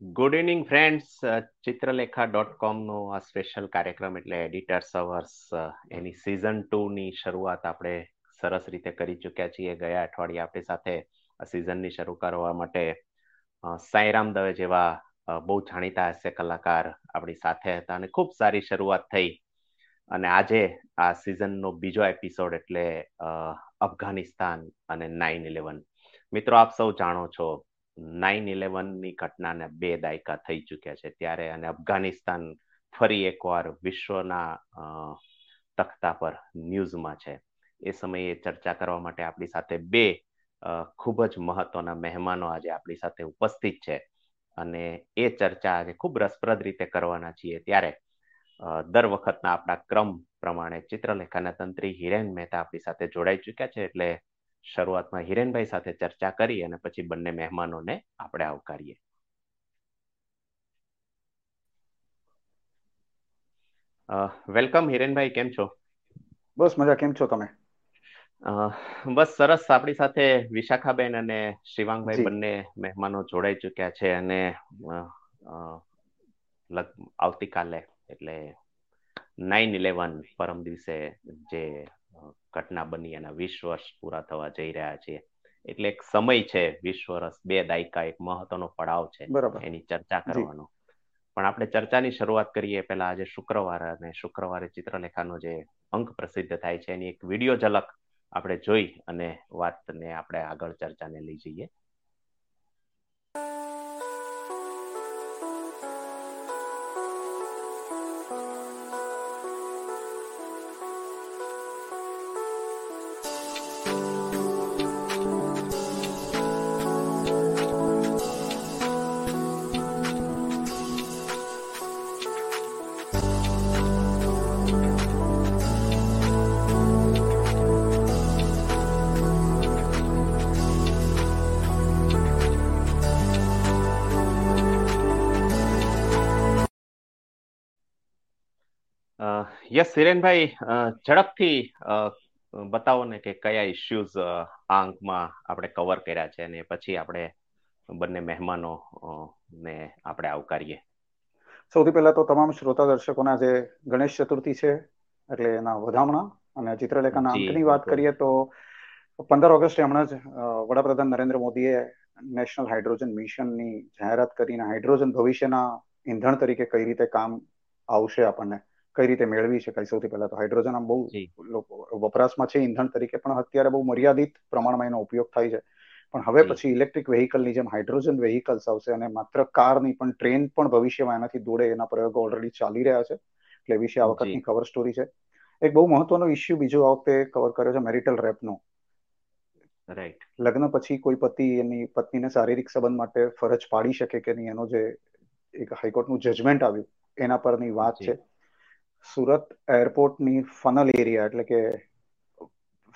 Good evening friends Chitralekha dot કોમનો આ special કાર્યક્રમ એટલે એડિટર્સ અવર્સ એની સિઝન ટુની શરૂઆત આપણે સરસ રીતે કરી ચૂક્યા છીએ. ગયા અઠવાડિયે આપણી સાથે આ સિઝનની શરૂ કરવા માટે સાંઈરામ દવે જેવા બહુ જાણીતા હાસ્ય કલાકાર આપણી સાથે હતા અને ખૂબ સારી શરૂઆત થઈ. અને આજે આ સિઝનનો બીજો એપિસોડ એટલે અફઘાનિસ્તાન અને નાઇન ઇલેવન મિત્રો, આપ સૌ જાણો છો નાઇન ઇલેવનની ઘટનાને બે દાયકા થઈ ચૂક્યા છે ત્યારે અને અફઘાનિસ્તાન ફરી એકવાર વિશ્વના તખતા પર ન્યૂઝમાં છે. એ સમયે ચર્ચા કરવા માટે આપણી સાથે બે ખૂબ જ મહત્વના મહેમાનો આજે આપણી સાથે ઉપસ્થિત છે અને એ ચર્ચા આજે ખૂબ રસપ્રદ રીતે કરવાના છીએ. ત્યારે દર વખતના આપણા ક્રમ પ્રમાણે ચિત્રલેખાના તંત્રી હિરેન મહેતા આપણી સાથે જોડાઈ ચૂક્યા છે એટલે શરૂઆતમાં હિરેનભાઈ સાથે ચર્ચા કરી અને પછી બંને મહેમાનોને આપણે આવકારીએ. વેલકમ હિરેનભાઈ કેમ છો? બસ મજા કેમ છો તમે? બસ સરસ આપણી સાથે વિશાખાબેન અને શિવાંગભાઈ બંને મહેમાનો જોડાઈ ચુક્યા છે અને આવતીકાલે એટલે નાઇન ઇલેવન પરમ દિવસે જે ઘટના બની એના વીસ વર્ષ પૂરા થવા જઈ રહ્યા છે. એટલે એક સમય છે વીસ વર્ષ બે દાયકા એક મહત્વનો પડાવ છે એની ચર્ચા કરવાનો. પણ આપણે ચર્ચાની શરૂઆત કરીએ પેલા આજે શુક્રવાર અને શુક્રવારે ચિત્રલેખાનો જે અંક પ્રસિદ્ધ થાય છે એની એક વીડિયો ઝલક આપણે જોઈ અને વાતને આપણે આગળ ચર્ચાને લઈ જઈએ. યસ હિરેનભાઈ ઝડપથી બતાવો ને કે કયા ઇશ્યુઝ આ અંકમાં આપણે કવર કર્યા છે અને પછી આપણે બંને મહેમાનો ને આપણે આવકારીએ. સૌથી પહેલા તો તમામ શ્રોતા દર્શકોના જે ગણેશ ચતુર્થી છે એટલે એના વધામણા અને ચિત્રલેખાના અંકની વાત કરીએ તો પંદર ઓગસ્ટે હમણાં જ વડાપ્રધાન નરેન્દ્ર મોદીએ નેશનલ હાઇડ્રોજન મિશનની જાહેરાત કરીને હાઇડ્રોજન ભવિષ્યના ઈંધણ તરીકે કઈ રીતે કામ આવશે આપણને. કઈ રીતે મેળવી શકાય? સૌથી પહેલા તો હાઇડ્રોજન આમ બહુ વપરાશમાં છે ઈંધણ તરીકે પણ અત્યારે બહુ મર્યાદિત પ્રમાણમાં એનો ઉપયોગ થાય છે. પણ હવે પછી ઇલેક્ટ્રિક વેહિકલની જેમ હાઇડ્રોજન વેહિકલ્સ આવશે અને માત્ર કાર નહીં પણ ટ્રેન પણ ભવિષ્યમાં એનાથી દોડે એના પ્રયોગો ઓલરેડી ચાલી રહ્યા છે. એટલે વિશે આ વખતની કવર સ્ટોરી છે. એક બહુ મહત્વનો ઇસ્યુ બીજો આ વખતે કવર કર્યો છે મેરિટલ રેપનો. રાઈટ લગ્ન પછી કોઈ પતિ એની પત્નીને શારીરિક સંબંધ માટે ફરજ પાડી શકે કે નહીં એનો જે એક હાઈકોર્ટનું જજમેન્ટ આવ્યું એના પરની વાત છે. સુરત એરપોર્ટની ફનલ એરિયા એટલે કે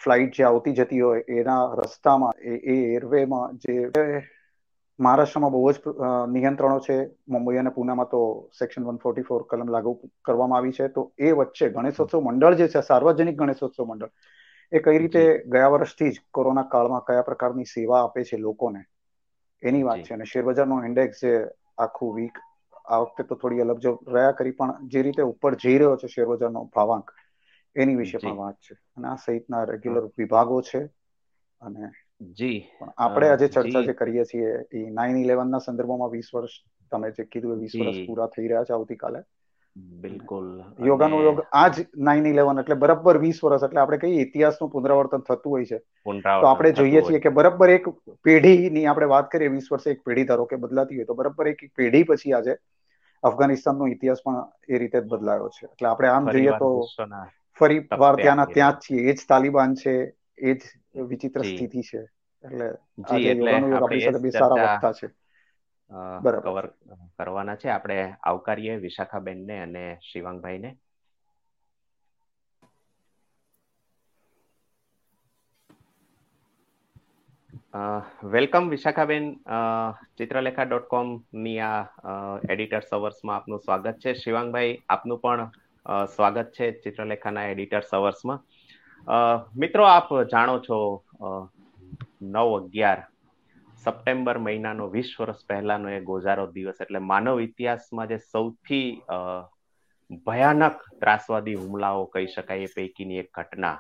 ફ્લાઇટ જે આવતી જતી હોય એના રસ્તામાં એ એરવેમાં જે મહારાષ્ટ્રમાં બહુ જ નિયંત્રણો છે. મુંબઈ અને પુનામાં તો સેક્શન વન ફોર્ટી ફોર કલમ લાગુ કરવામાં આવી છે. તો એ વચ્ચે ગણેશોત્સવ મંડળ જે છે સાર્વજનિક ગણેશોત્સવ મંડળ એ કઈ રીતે ગયા વર્ષથી જ કોરોના કાળમાં કયા પ્રકારની સેવા આપે છે લોકોને? એની વાત છે. અને શેરબજારનો ઇન્ડેક્સ જે આખું વીક આ વખતે તો થોડી અલગ જો રહ્યા કરી પણ જે રીતે ઉપર જઈ રહ્યો છે શેરબજારનો ભાવાંક એની વિશે પણ વાત છે. અને આ સહિતના રેગ્યુલર વિભાગો છે. અને જી. પણ આપણે આજે ચર્ચા જે. કરીએ છીએ એ નાઇન ઇલેવન ના સંદર્ભમાં વીસ વર્ષ તમે જે કીધું વીસ વર્ષ પૂરા થઈ રહ્યા છે આવતીકાલે. બિલકુલ. યોગાનો યોગ આ જ નાઇન ઇલેવન એટલે બરાબર વીસ વર્ષ એટલે આપણે કહીએ ઇતિહાસનું પુનરાવર્તન થતું હોય છે. તો આપણે જોઈએ છીએ કે બરાબર એક પેઢીની આપણે વાત કરીએ વીસ વર્ષે એક પેઢી ધારો કે બદલાતી હોય તો બરાબર એક પેઢી પછી આજે અફઘાનિસ્તાનનો ઇતિહાસ પણ એ રીતે જ બદલાયો છે. એટલે આપણે આમ જોઈએ તો ફરી વાર ત્યાંના ત્યાં જ છીએ. એ જ તાલિબાન છે એ જ વિચિત્ર સ્થિતિ છે. એટલે આપણી સાથે બે સારા વક્તા છે. કવર કરવાના છે. આપણે આવકારીએ વિશાખાબેન ને અને શિવાંગભાઈને. વેલકમ વિશાખાબેન. ચિત્રલેખા ડોટ કોમની આ એડિટર્સ અવર્સમાં આપનું સ્વાગત છે. શિવાંગભાઈ આપનું પણ સ્વાગત છે ચિત્રલેખાના એડિટર્સ અવર્સમાં મિત્રો આપ જાણો છો નવ અગિયાર સપ્ટેમ્બર મહિનાનો, વીસ વર્ષ પહેલાનો એ ગોઝારો દિવસ. એટલે માનવ ઇતિહાસમાં જે સૌથી ભયાનક ત્રાસવાદી હુમલાઓ કહી શકાય એ પૈકીની એક ઘટના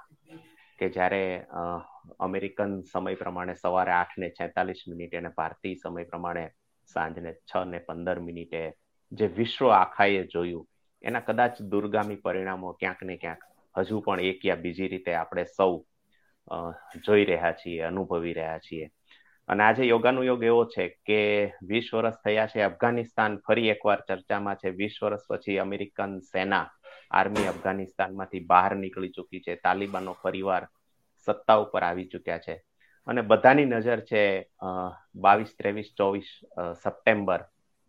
કે જ્યારે અમેરિકન સમય પ્રમાણે સવારે આઠ ને છેતાલીસ મિનિટે અને ભારતીય સમય પ્રમાણે સાંજને છ ને પંદર મિનિટે જે વિશ્વ આખાએ જોયું, એના કદાચ દુર્ગામી પરિણામો ક્યાંક ને ક્યાંક હજુ પણ એક યા બીજી રીતે આપણે સૌ જોઈ રહ્યા છીએ, અનુભવી રહ્યા છીએ. અને આજે યોગાનુયોગ એવો છે કે વીસ વર્ષ થયા છે અફઘાનિસ્તાન ફરી એકવાર ચર્ચામાં છે. વીસ વર્ષ પછી અમેરિકન સેના આર્મી અફઘાનિસ્તાનમાંથી બહાર નીકળી ચૂકી છે. તાલિબાનો ફરીવાર સત્તા ઉપર આવી ચૂક્યા છે. અને બધાની નજર છે બાવીસ, ત્રેવીસ, ચોવીસ સપ્ટેમ્બર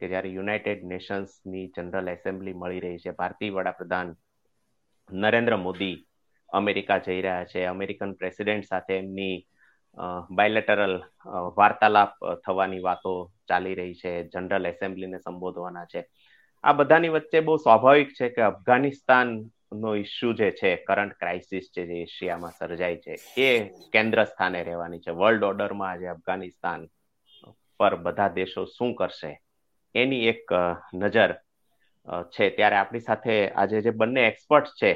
કે જ્યારે યુનાઇટેડ નેશન્સની જનરલ એસેમ્બલી મળી રહી છે. ભારતીય વડાપ્રધાન નરેન્દ્ર મોદી અમેરિકા જઈ રહ્યા છે. અમેરિકન પ્રેસિડેન્ટ સાથે એમની બાયલેટરલ વાર્તાલાપ થવાની વાતો ચાલી રહી છે જનરલ એસેમ્બલીને સંબોધવાના છે. આ બધાની વચ્ચે બહુ સ્વાભાવિક છે કે અફઘાનિસ્તાન નો ઇસ્યુ જે છે કરંટ ક્રાઇસિસ જે એશિયામાં સર્જાય છે, એ કેન્દ્ર સ્થાને રહેવાની છે. વર્લ્ડ ઓર્ડરમાં આજે અફઘાનિસ્તાન પર બધા દેશો શું કરશે, એની એક નજર છે. ત્યારે આપણી સાથે આજે જે બંને એક્સપર્ટ છે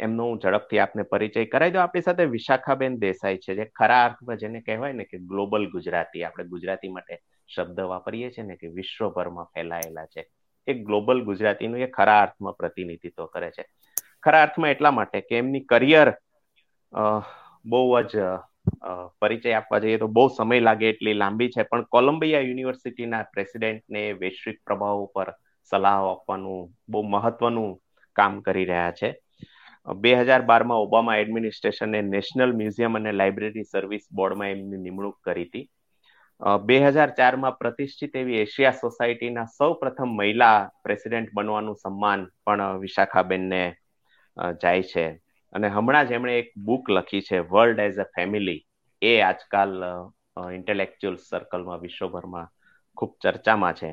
એમનો ઝડપથી આપને પરિચય કરાવી દઉં આપણી સાથે વિશાખાબેન દેસાઈ છે, જે ખરા અર્થમાં જેને કહેવાય ને કે ગ્લોબલ ગુજરાતી, આપણે ગુજરાતી માટે શબ્દ વાપરીએ છીએ ને કે વિશ્વભરમાં ફેલાયેલા છે. એ ગ્લોબલ ગુજરાતીનું એ ખરા અર્થમાં પ્રતિનિધિત્વ કરે છે. ખરા અર્થમાં એટલા માટે કે એમની કરિયર બહુ જ પરિચય આપવા જઈએ તો બહુ સમય લાગે એટલી લાંબી છે. પણ કોલંબિયા યુનિવર્સિટીના પ્રેસિડેન્ટને વૈશ્વિક પ્રભાવો પર સલાહ આપવાનું બહુ મહત્વનું કામ કરી રહ્યા છે. બે હજાર બારમાં ઓબામા એડમિનિસ્ટ્રેશને નેશનલ મ્યુઝિયમ અને લાઇબ્રેરી સર્વિસ બોર્ડમાં એમની નિમણૂક કરી હતી. બે હજાર ચારમાં પ્રતિષ્ઠિત એવી એશિયા સોસાયટીના સૌ પ્રથમ મહિલા પ્રેસિડેન્ટ બનવાનું સન્માન પણ વિશાખાબેનને જાય છે. અને હમણાં જ એમણે એક બુક લખી છે વર્લ્ડ એઝ અ ફેમિલી એ આજકાલ ઇન્ટેલેક્ચ્યુઅલ સર્કલમાં વિશ્વભરમાં ખૂબ ચર્ચામાં છે.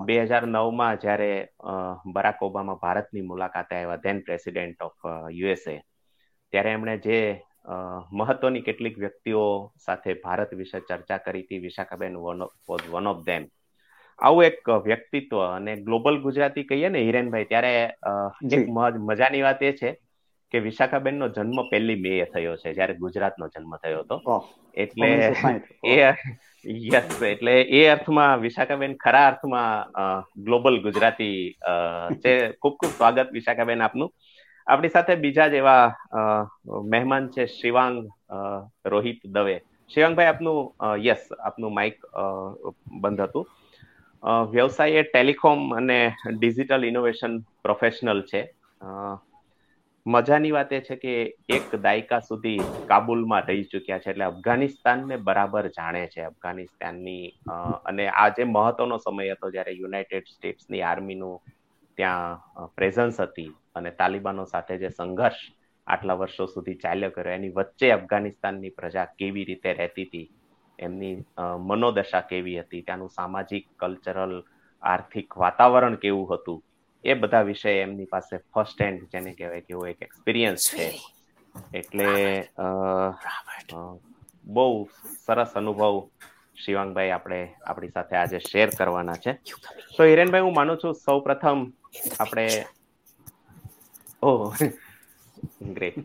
બે હજાર નવમાં જ્યારે બરાક ઓબામા ભારતની મુલાકાતે આવ્યા ધેન પ્રેસિડેન્ટ ઓફ યુએસએ ત્યારે એમણે જે મહત્વની કેટલીક વ્યક્તિઓ સાથે ભારત વિશે ચર્ચા કરી હતી વિશાખાબેન વન ઓફ ધેમ આવું એક વ્યક્તિત્વ અને ગ્લોબલ ગુજરાતી કહીએ ને હિરેનભાઈ ત્યારે એક મજાની વાત એ છે કે વિશાખાબેન નો જન્મ પહેલી મે થયો છે જયારે ગુજરાતનો જન્મ થયો હતો. એટલે એ યસ એટલે એ અર્થમાં વિશાખાબેન ખરા અર્થમાં ગ્લોબલ ગુજરાતી છે. ખૂબ ખૂબ સ્વાગત વિશાખાબેન આપનું. આપણી સાથે બીજા જ એવા મહેમાન છે શિવાંગ રોહિત દવે. શિવાંગભાઈ, આપનું યસ આપનું માઇક બંધ હતું. વ્યવસાય એ ટેલિકોમ અને ડિજિટલ ઇનોવેશન પ્રોફેશનલ છે. મજાની વાત એ છે કે એક દાયકા સુધી કાબુલમાં રહી ચુક્યા છે એટલે અફઘાનિસ્તાનને બરાબર જાણે છે અફઘાનિસ્તાનની અને આ જે મહત્વનો સમય હતો જ્યારે યુનાઇટેડ સ્ટેટ્સની આર્મીનું ત્યાં પ્રેઝન્સ હતી અને તાલિબાનો સાથે જે સંઘર્ષ આટલા વર્ષો સુધી ચાલ્યો કર્યો એની વચ્ચે અફઘાનિસ્તાનની પ્રજા કેવી રીતે રહેતી હતી, એમની મનોદશા કેવી હતી, ત્યાંનું સામાજિક, કલ્ચરલ, આર્થિક વાતાવરણ કેવું હતું એ બધા વિષય એમની પાસે ફર્સ્ટ હેન્ડ જેને કહેવાય કે એવો એક એક્સપિરિયન્સ છે. એટલે બહુ સરસ અનુભવ શિવાંગભાઈ આપણે આપણી સાથે આજે શેર કરવાના છે. તો હિરેનભાઈ હું માનું છું સૌ પ્રથમ આપણે ઓ ગ્રેટ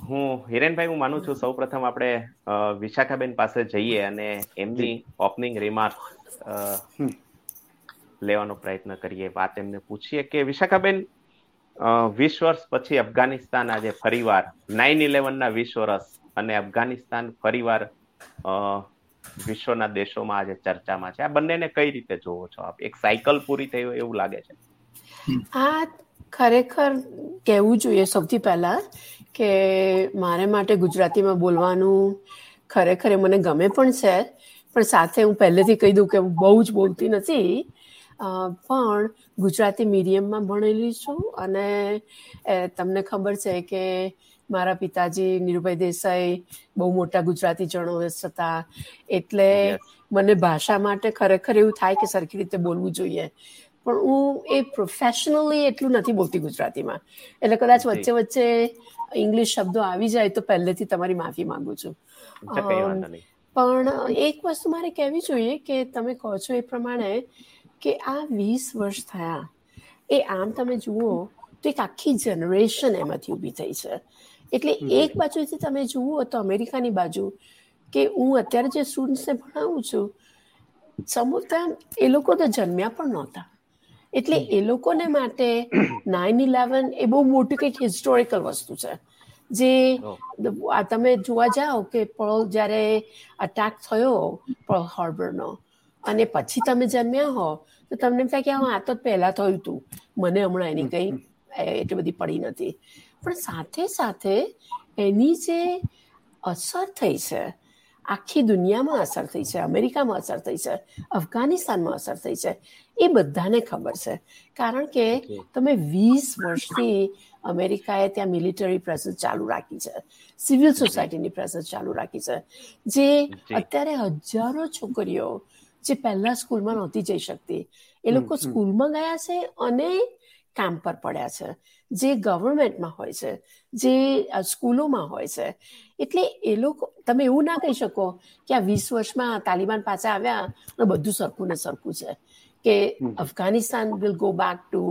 હું હિરેનભાઈ હું માનું છું સૌ પ્રથમ આપણે વિશાખાબેન પાસે જઈએ અને એમની ઓપનિંગ રિમાર્ક લેવાનો પ્રયત્ન કરીએ વાત એમને પૂછીએ કે વિશાખાબેન વીસ વર્ષ પછી અફઘાનિસ્તાન આજે ફરીવાર નાઇન ઇલેવનના વીસ વર્ષ અને અફઘાનિસ્તાન ફરીવાર વિશ્વના દેશોમાં આજે ચર્ચામાં છે. આ બંનેને કઈ રીતે જોવો છો આપ? એક સાયકલ પૂરી થઈ હોય એવું લાગે છે. આ ખરેખર કહેવું જોઈએ સૌથી પહેલા કે મારે માટે ગુજરાતીમાં બોલવાનું ખરેખર મને ગમે પણ છે. પણ સાથે હું પહેલેથી કહી દઉં કે હું બહુ જ બોલતી નથી. પણ ગુજરાતી મીડિયમમાં ભણેલી છું અને તમને ખબર છે કે મારા પિતાજી નીરુભાઈ દેસાઈ બહુ મોટા ગુજરાતી જર્નલિસ્ટ હતા. એટલે મને ભાષા માટે ખરેખર એવું થાય કે સરખી રીતે બોલવું જોઈએ. પણ હું એ પ્રોફેશનલી એટલું નથી બોલતી ગુજરાતીમાં. એટલે કદાચ વચ્ચે વચ્ચે ઇંગ્લિશ શબ્દો આવી જાય તો પહેલેથી તમારી માફી માંગુ છું. પણ એક વસ્તુ મારે કહેવી જોઈએ કે તમે કહો છો એ પ્રમાણે કે આ વીસ વર્ષ થયા. એ આમ તમે જુઓ તો એક આખી જનરેશન એમાંથી ઊભી થઈ છે. એટલે એક બાજુથી તમે જુઓ તો અમેરિકાની બાજુ કે હું અત્યારે જે સ્ટુડન્ટ્સને ભણાવું છું સમૂહતા એ લોકો તો જન્મ્યા પણ નહોતા. એટલે એ લોકોને માટે નાઇન ઇલેવન એ બહુ મોટી કંઈક હિસ્ટોરિકલ વસ્તુ છે. જે તમે જોવા જાઓ કે પળ જ્યારે અટેક થયો પર્લ હાર્બરનો અને પછી તમે જન્મ્યા હો તો તમને એમ થાય કે આ તો પહેલા થયું હતું. મને હમણાં એની કંઈ એટલી બધી પડી નથી. પણ સાથે સાથે એની જે અસર થઈ છે આખી દુનિયામાં અસર થઈ છે અમેરિકામાં અસર થઈ છે અફઘાનિસ્તાનમાં અસર થઈ છે એ બધાને ખબર છે. કારણ કે તમે વીસ વર્ષથી અમેરિકાએ ત્યાં મિલિટરી પ્રેઝન્સ ચાલુ રાખી છે સિવિલ સોસાયટીની પ્રેઝન્સ ચાલુ રાખી છે જે અત્યારે હજારો છોકરીઓ જે પહેલા સ્કૂલમાં નહોતી જઈ શકતી. એ લોકો સ્કૂલમાં ગયા છે અને કામ પર પડ્યા છે. જે ગવર્મેન્ટમાં હોય છે જે સ્કૂલોમાં હોય છે. એટલે એ લોકો તમે એવું ના કહી શકો કે આ વીસ વર્ષમાં તાલિબાન પાછા આવ્યા અને બધું સરખું ને સરખું છે. કે Afghanistan will go back to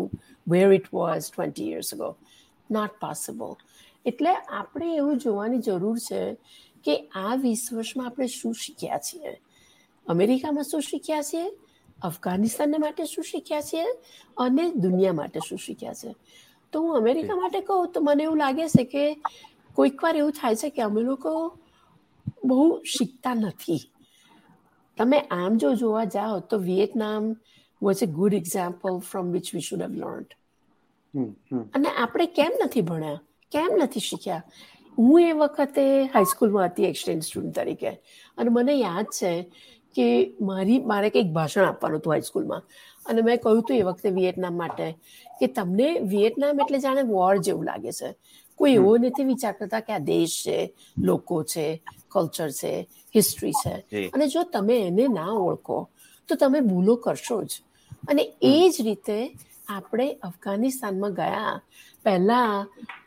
where it was twenty years go not possible એટલે આપણે એવું જોવાની જરૂર છે કે આ વીસ વર્ષમાં આપણે શું શીખ્યા છીએ? અમેરિકામાં શું શીખ્યા છે? અફઘાનિસ્તાનને માટે શું શીખ્યા છે? અને દુનિયા માટે શું શીખ્યા છે? તો હું અમેરિકા માટે કહું તો મને એવું લાગે છે કે કોઈક વાર એવું થાય છે કે અમે લોકો બહુ શીખતા નથી. તમે આમ જો જોવા જાઓ તો Vietnam was a good example from which we should have learned અને આપણે કેમ નથી ભણ્યા? કેમ નથી શીખ્યા? હું એ વખતે હાઈસ્કૂલમાં હતી એક્સચેન્જ સ્ટુડન્ટ તરીકે. અને મને યાદ છે કે મારી મારે કંઈક ભાષણ આપવાનું હતું હાઈસ્કૂલમાં અને મેં કહ્યું હતું એ વખતે વિયેતનામ માટે કે તમને વિયેતનામ એટલે જાણે વોર જેવું લાગે છે. કોઈ એવો નથી વિચાર કરતા કે આ દેશ છે લોકો છે કલ્ચર છે હિસ્ટ્રી છે. અને જો તમે એને ના ઓળખો તો તમે ભૂલો કરશો જ. અને એ જ રીતે આપણે અફઘાનિસ્તાનમાં ગયા. પહેલા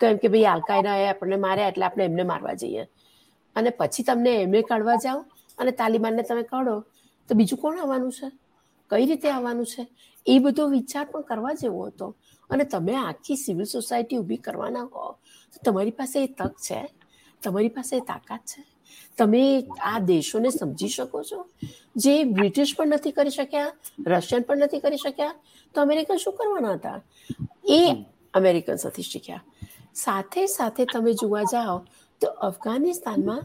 કેમ કે ભાઈ અલકાયદાએ આપણને માર્યા એટલે આપણે એમને મારવા જઈએ. અને પછી તમને એમને કાઢવા જાઓ. અને તાલિબાનને તમે કાઢો, તો બીજું કોણ આવવાનું છે? કઈ રીતે આવવાનું છે? એ બધો વિચાર પણ કરવા જેવો હતો. અને તમે આખી સિવિલ સોસાયટી ઊભી કરવાના હો, તો તમારી પાસે એ તક છે? તમારી પાસે એ તાકાત છે? તમે આ દેશોને સમજી શકો છો? જે બ્રિટિશ પણ નથી કરી શક્યા, રશિયન પણ નથી કરી શક્યા, તો અમેરિકન શું કરવાના હતા? એ અમેરિકન્સ નથી શીખ્યા. સાથે સાથે તમે જોવા જાઓ, તો અફઘાનિસ્તાનમાં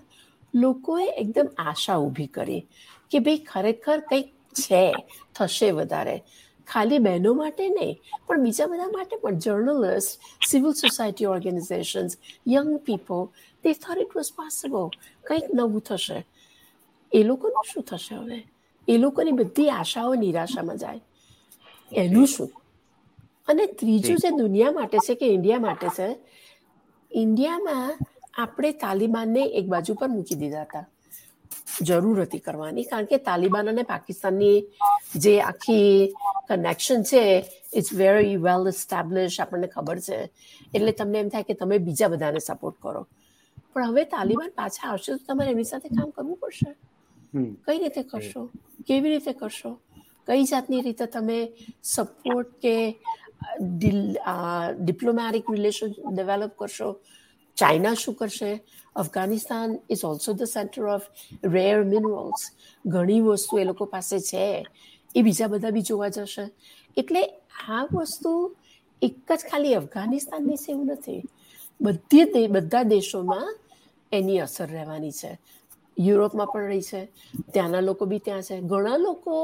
લોકોએ એકદમ આશા ઊભી કરી કે ભાઈ ખરેખર કંઈક છે થશે વધારે. ખાલી બહેનો માટે નહીં પણ બીજા બધા માટે પણ journalist civil society organisations young people they thought it was possible કંઈક નવું થશે. એ લોકોનું શું થશે હવે? એ લોકોની બધી આશાઓ નિરાશામાં જાય. એનું શું? અને ત્રીજું જે દુનિયા માટે છે કે ઇન્ડિયા માટે છે ઇન્ડિયામાં આપણે તાલિબાનને એક બાજુ પર મૂકી દીધા હતા. જરૂર હતી કરવાની કારણ કે તાલિબાન અને પાકિસ્તાનની જે આખી કનેક્શન છે ઇટ્સ વેરી વેલ એસ્ટાબ્લિશ આપણને ખબર છે. એટલે તમને એમ થાય કે તમે બીજા બધાને સપોર્ટ કરો. પણ હવે તાલિબાન પાછા આવશે તો તમારે એમની સાથે કામ કરવું પડશે. કઈ રીતે કરશો? કેવી રીતે કરશો? કઈ જાતની રીતે તમે સપોર્ટ કે ડિપ્લોમેટિક રિલેશન ડેવલપ કરશો? ચાઇના શું કરશે Afghanistan is also the centre of rare minerals ઘણી વસ્તુ એ લોકો પાસે છે. એ બીજા બધા બી જોવા જશે. એટલે આ વસ્તુ એક જ ખાલી અફઘાનિસ્તાનની છે એવું નથી. બધી બધા દેશોમાં એની અસર રહેવાની છે. યુરોપમાં પણ રહી છે. ત્યાંના લોકો બી ત્યાં છે. ઘણા લોકો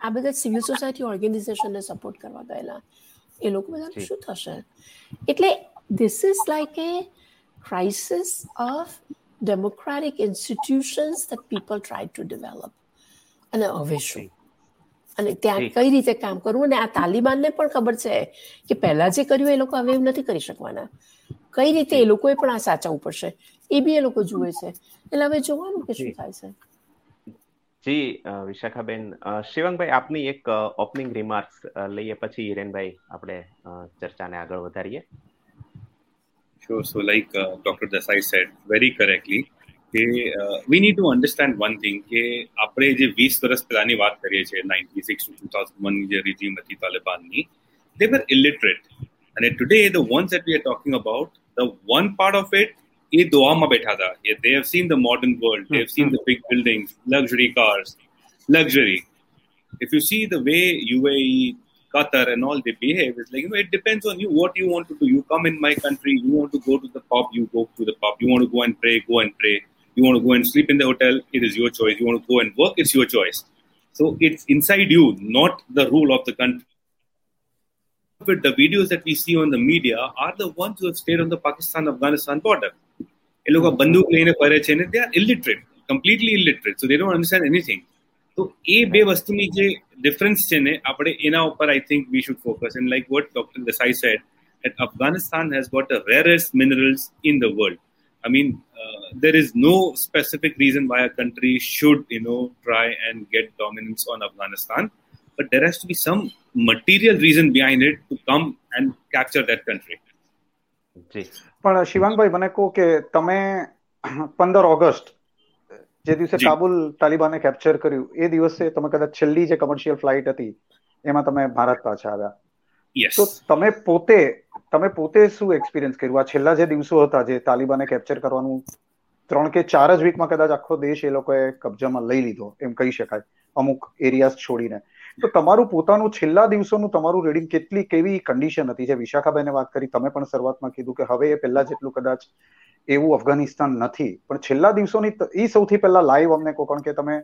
આ બધા સિવિલ સોસાયટી ઓર્ગેનાઇઝેશનને સપોર્ટ કરવા ગયેલા. એ લોકો બધા શું થશે? એટલે this is like a crisis of democratic institutions that people try to develop. અને હવે શું અને ત્યાં કઈ રીતે કામ કરવું અને આ તાલિબાનને પણ ખબર છે કે પહેલા જે કર્યું એ લોકો હવે એવું નથી કરી શકવાના. કઈ રીતે એ લોકોએ પણ આ સાચવવું પડશે? એ બી એ લોકો જુએ છે. એટલે હવે જોવાનું કે શું થાય છે. જી વિશાખાબેન શિવંગભાઈ આપની એક ઓપનિંગ રિમાર્ક્સ લઈએ પછી હિરેનભાઈ આપણે ચર્ચાને આગળ વધારીએ. Sure. So, like uh, Dr. Desai said very correctly, કે we need to understand one thing કે આપણે જે વીસ વર્ષ પહેલાની વાત કરીએ છીએ ninety six to two thousand one જે રિઝીમ હતી તાલિબાનની they were illiterate. And today, the ones that we are talking about, the one part of it, ye dua ma betha tha. They have seen the modern world. They have seen the big buildings, luxury cars, luxury. If you see the way UAE, Qatar and all they behave is like, you know, it depends on you what you want to do. You come in my country, you want to go to the pub, you go to the pub. You want to go and pray, go and pray. You want to go and sleep in the hotel, it is your choice. You want to go and work, it's your choice. So it's inside you, not the rule of the country. But the videos that we see on the media are the ones who have stayed on the Pakistan Afghanistan border. They are illiterate, completely illiterate. So they don't understand anything. તો એ બે વસ્તુની જે difference છે ને આપણે એના ઉપર I think we should focus and like what doctor Desai said that Afghanistan has got the rarest minerals in the world. I mean, uh, there is no specific reason why a country should, you know, try and get dominance on Afghanistan. but there has to be some material reason behind it to come and capture that country. પણ શિવાંગભાઈ મને કહો કે તમે પંદર August જે દિવસે Kabul તાલિબાને capture કર્યું એ દિવસે તમે કદાચ છેલ્લી જે કમર્શિયલ ફ્લાઇટ હતી એમાં તમે ભારત પાછા આવ્યા. તો તમે પોતે તમે પોતે શું એક્સપિરિયન્સ કર્યું? આ છેલ્લા જે દિવસો હતા જે તાલિબાને કેપ્ચર કરવાનું ત્રણ કે ચાર જ વીકમાં કદાચ આખો દેશ એ લોકોએ કબજામાં લઈ લીધો એમ કહી શકાય અમુક એરિયાઝ છોડીને. તો તમારું પોતાનું છેલ્લા દિવસોનું તમારું રીડિંગ કેટલી કેવી કન્ડિશન હતી? જે વિશાખાબેને વાત કરી તમે પણ શરૂઆતમાં કીધું કે હવે એ પહેલા જેટલું કદાચ એવું અફઘાનિસ્તાન નથી. પણ છેલ્લા દિવસોની એ સૌથી પહેલા લાઈવ અમને કહો કારણ કે તમે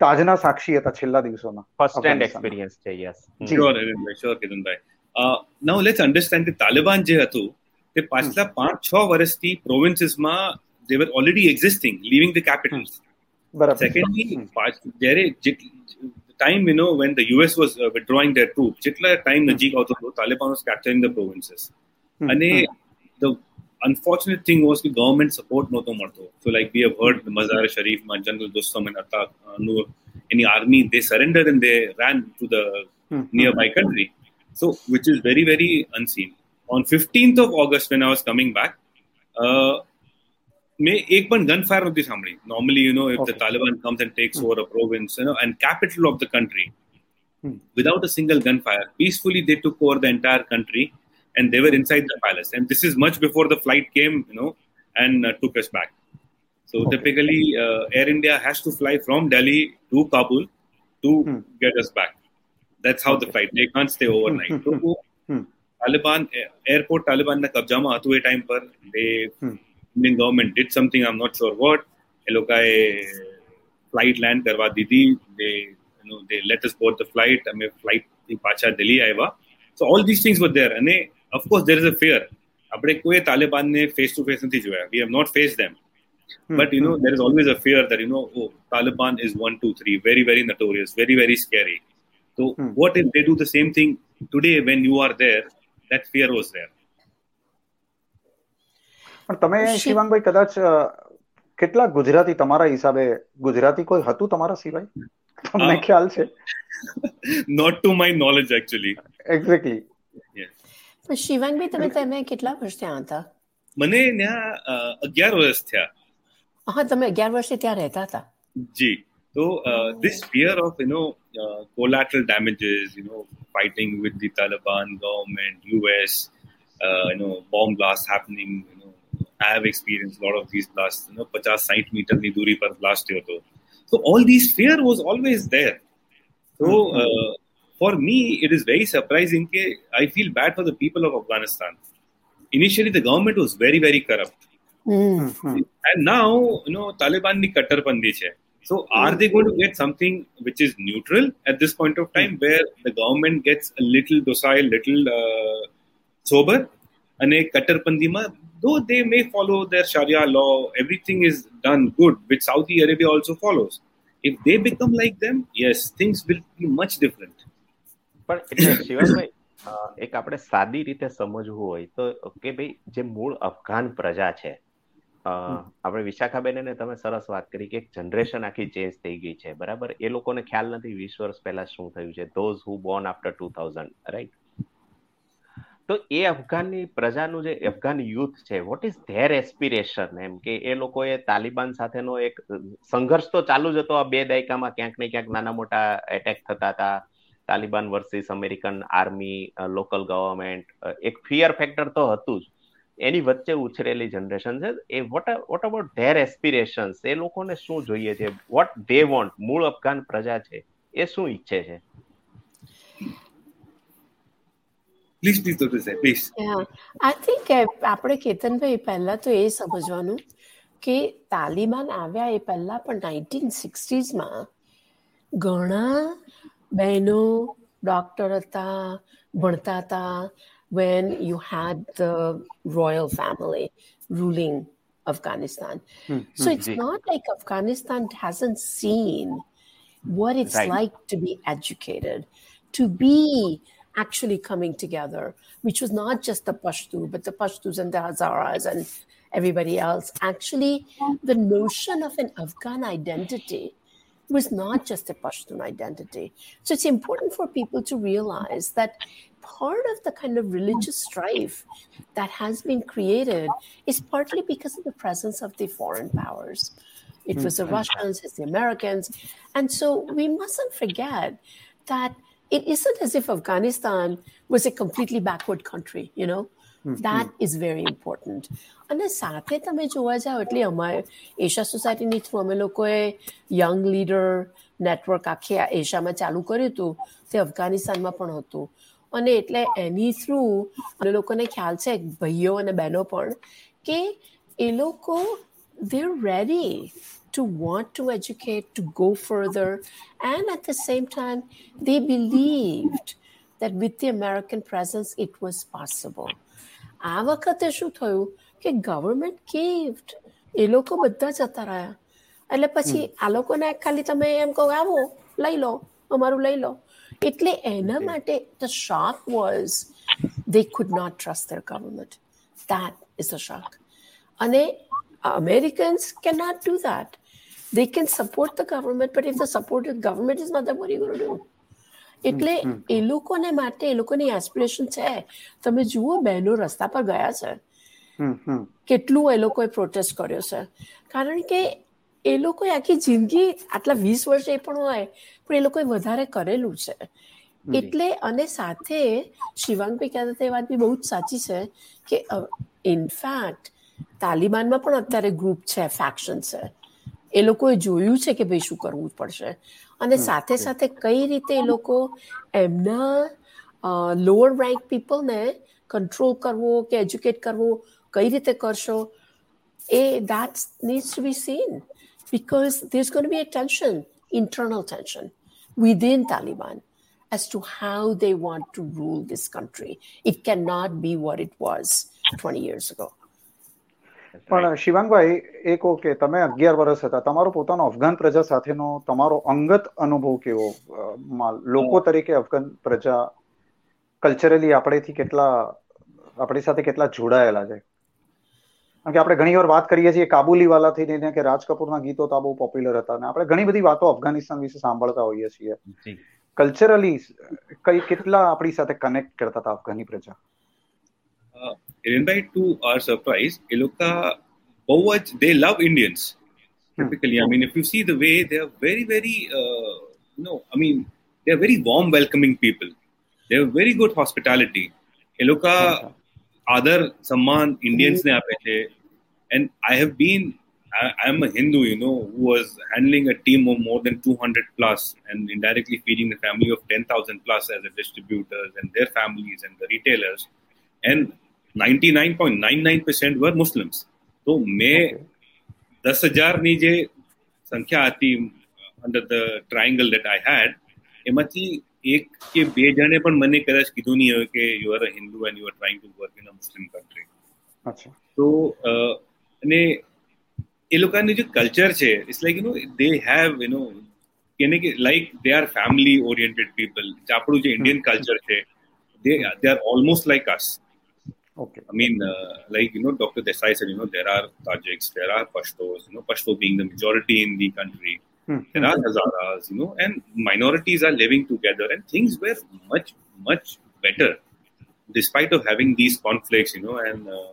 તાજના સાક્ષી હતા છેલ્લા દિવસોના ફર્સ્ટ હેન્ડ એક્સપિરિયન્સ છે yes sure Ravibhai sure Kiranbhai now let's understand કે તાલિબાન જે હતું તે પાછલા પાંચ છ વર્ષથી પ્રોવિન્સીસમાં they were already existing living the capitals બરાબર. સેકન્ડલી જ્યારે time you know when the US was withdrawing their their જેટલા ટાઈમ નજીક આવતો હતો Taliban was capturing the provinces અને the unfortunate thing was કે government support નહોતો મળતો. So like we have heard the Mazar Sharif, General Dostum and Atta Noor, any army, they surrendered and they ran to the nearby country. So which is very, very unseen. On 15th of August when I was coming back, uh, મેં એક પણ gun fire નથી સાંભળી normally you know if the Taliban comes and takes over a province you know and capital of the country without a single gunfire peacefully they took over the entire country and they were inside the palace. And this is much before the flight came, you know, and uh, took us back. So okay. typically, uh, Air India has to fly from Delhi to Kabul to hmm. get us back. That's how okay. the flight. They can't stay overnight. Hmm. So, hmm. Taliban eh, airport Taliban na कब्जा में आते time par they hmm. Indian government did something. I'm not sure what. ये flight land flight land di they you know they let us board the flight हमें flight Pacha Delhi आया so all these things were there and they, course there is a fear આપણે કોઈ તાલિબાનને face to face નથી જોયા we have not faced them but you know there is always a fear that you know oh taliban is one two three very very notorious very very scary so what if they do the same thing today when you are there that fear was there પણ તમે શિવાંગભાઈ કદાચ કેટલા ગુજરાતી તમારા હિસાબે ગુજરાતી કોઈ હતું તમારા સિવાય તમને ખ્યાલ છે not to my knowledge actually exactly Shivangbhai તમે તમે કેટલા વર્ષ ત્યાં હતા મને ત્યાં અગિયાર વર્ષ થયા હા તમે અગિયાર વર્ષે ત્યાં રહેતા હતા જી તો this fear of you know uh, collateral damages you know fighting with the taliban government us uh, you know bomb blasts happening you know I have experienced a lot of these blasts, you know, 50 60 meter ની દૂરી પર blast થયો હતો. So all these fear was always there. So uh, for me, it is very surprising that I feel bad for the people of Afghanistan. Initially, the government was very, very corrupt. Mm-hmm. And now, you know, Taliban ni kattarpandi hai. So are they going to get something which is neutral at this point of time where the government gets a little docile, little uh, sober? અને કટ્ટરપંથીમાં though they may follow their Sharia law, everything is done good, which Saudi Arabia also follows. If they become like them, yes, things will be much different. પણ એટલે શિવાભાઈ એક આપણે સાદી રીતે સમજવું હોય તો કે ભાઈ જે મૂળ અફઘાન પ્રજા છે આપણે વિશાખાબેન ને તમે સરસ વાત કરી કે એક જનરેશન આખી ચેન્જ થઈ ગઈ છે બરાબર? એ લોકોને ખ્યાલ નથી વીસ વર્ષ પહેલા શું થયું છે those who born after two thousand right તો એ અફઘાનની પ્રજાનું જે અફઘાન યુથ છે વોટ ઇઝ ધેર એસ્પિરેશન એમ કે એ લોકોએ તાલિબાન સાથેનો એક સંઘર્ષ તો ચાલુ જ હતો આ બે દાયકામાં ક્યાંક ને ક્યાંક નાના મોટા એટેક થતા હતા Taliban versus American army local government એક ફિયર ફેક્ટર તો હતું જ. એની વચ્ચે ઉછરેલી જનરેશન છે. એ what what about their aspirations એ લોકોને શું જોઈએ છે? વોટ ધે વોન્ટ મૂળ અફઘાન પ્રજા છે. એ શું ઈચ્છે છે? પ્લીઝ પ્લીઝ ડોક્ટર સાહેબ પ્લીઝ આઈ થિંક આપણે કેતનભાઈ પહેલા તો એ સમજવાનું કે તાલિબાન આવ્યા એ પહેલા પણ નાઇન્ટીન સિક્સટીઝમાં ઘણા બહેનો ડોક્ટર હતા ભણતા હતા when you had the royal family ruling Afghanistan. Mm-hmm. So it's not like Afghanistan hasn't seen what it's right. like to be educated, to be actually coming together, which was not just the Pashto, but the Pashtus and the Hazaras and everybody else. Actually, the notion of an Afghan identity was not just a Pashtun identity. So it's important for people to realize that part of the kind of religious strife that has been created is partly because of the presence of the foreign powers. It was the mm-hmm. Russians, it's the Americans. And so we mustn't forget that it isn't as if Afghanistan was a completely backward country, you know? Mm-hmm. That is very important. અને સાથે તમે જોવા જાઓ એટલે અમારે Asia સોસાયટીની through અમે લોકોએ યંગ લીડર નેટવર્ક આખી એશિયામાં ચાલુ કર્યું હતું તે અફઘાનિસ્તાનમાં પણ હતું અને એટલે એની થ્રુ અમે લોકોને ખ્યાલ છે ભાઈઓ અને બહેનો પણ કે એ લોકો they're ready to want to educate, to go further, and at the same time, they believed that with the American presence, it was possible. આ વખતે શું થયું કે ગવર્મેન્ટ ગિફ્ટ એ લોકો બધા જતા રહ્યા. એટલે પછી આ લોકોને ખાલી તમે એમ કહો આવો લઈ લો અમારું લઈ લો. એટલે એના માટે the shock was they could not trust their government that is a shock અને અમેરિકન્સ કે not do they can support the government, but if the support of government is not there, what are you going to do? એટલે એ લોકોને માટે એ લોકોની aspiration છે. તમે જુઓ બહેનો રસ્તા પર ગયા છે. કેટલું એ લોકોએ પ્રોટેસ્ટ કર્યો છે. કારણ કે એ લોકોએ આખી જિંદગી આટલા વીસ વર્ષ એ પણ હોય પણ એ લોકોએ વધારે કરેલું છે. એટલે અને સાથે શિવાંગભાઈ કહેતા એ વાત બી બહુ જ સાચી છે કે ઇનફેક્ટ તાલિબાનમાં પણ અત્યારે ગ્રુપ છે ફેક્શન છે. એ લોકોએ જોયું છે કે ભાઈ શું કરવું પડશે. અને સાથે સાથે કઈ રીતે એ લોકો એમના લોઅર રેન્ક પીપલને કંટ્રોલ કરવો કે એજ્યુકેટ કરવો કઈ રીતે કરશો એ that needs to be seen because there's going to be a tension, internal tension within Taliban as to how they want to rule this country. It cannot be what it was 20 years ago. પણ શિવાંગભાઈ એક okay તમે અગિયાર વર્ષ હતા. તમારો પોતાનો અફઘાન પ્રજા સાથેનો તમારો અંગત અનુભવ કેવો? લોકો તરીકે અફઘાન પ્રજા કલ્ચરલી આપણેથી કેટલા આપણી સાથે કેટલા જોડાયેલા છે? કારણ કે આપણે ઘણી વાર વાત કરીએ છીએ કાબુલી વાલાથી લઈને કે રાજ કપૂરના ગીતો તો બહુ પોપ્યુલર હતા. અને આપણે ઘણી બધી વાતો અફઘાનિસ્તાન વિશે સાંભળતા હોઈએ છીએ. કલ્ચરલી કઈ કેટલા આપણી સાથે કનેક્ટ કરતા હતા અફઘાની પ્રજા? હિરેનભાઈ ટુ આર સરપ્રાઇઝ એ લોકો બહુ જ they love Indians typically i mean if you see the way they are very very uh, you know i mean they are very warm welcoming people they have very good hospitality એ લોકો આદર સન્માન ઇન્ડિયન્સને આપે છે and I have been I am a Hindu, you know, who was handling a team of more than 200 plus and indirectly feeding the family of 10,000 plus as a distributors and their families and the retailers. And 99.99% were Muslims. તો મેં દસ હજારની જે સંખ્યા હતી under the triangle that I had એમાંથી એક કે બે જણે પણ મને કદાચ કીધું નહીં હોય કે you are a Hindu and you are trying to work in a Muslim country તો અને એ લોકોની જે કલ્ચર છે it's like you know they have you know એને કે like they are family oriented people આપણું જે ઇન્ડિયન કલ્ચર છે they they are almost like us Okay. I mean, uh, like, you know, Dr. Desai said, you know, there are Tajiks, there are Pashtos, you know, Pashto being the majority in the country. Hmm. There are Hazaras, you know, and minorities are living together, and things were much, much better despite of having these conflicts, you know, and uh,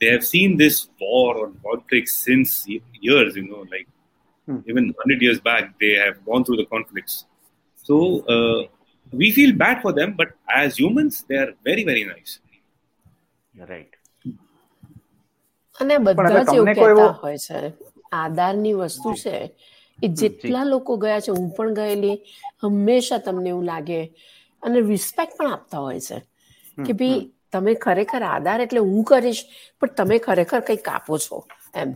they have seen this war or conflict since years, you know, like hmm. even 100 years back, they have gone through the conflicts. So uh, we feel bad for them, but as humans, they are very, very nice. Right. અને બધા જ એવું કહેતા હોય છે આધારની વસ્તુ છે એ જેટલા લોકો ગયા છે હું પણ ગયેલી હંમેશા તમને એવું લાગે અને રિસ્પેક્ટ પણ આપતા હોય છે કે ભાઈ તમે ખરેખર આધાર એટલે હું કરીશ પણ તમે ખરેખર કંઈક આપો છો એમ.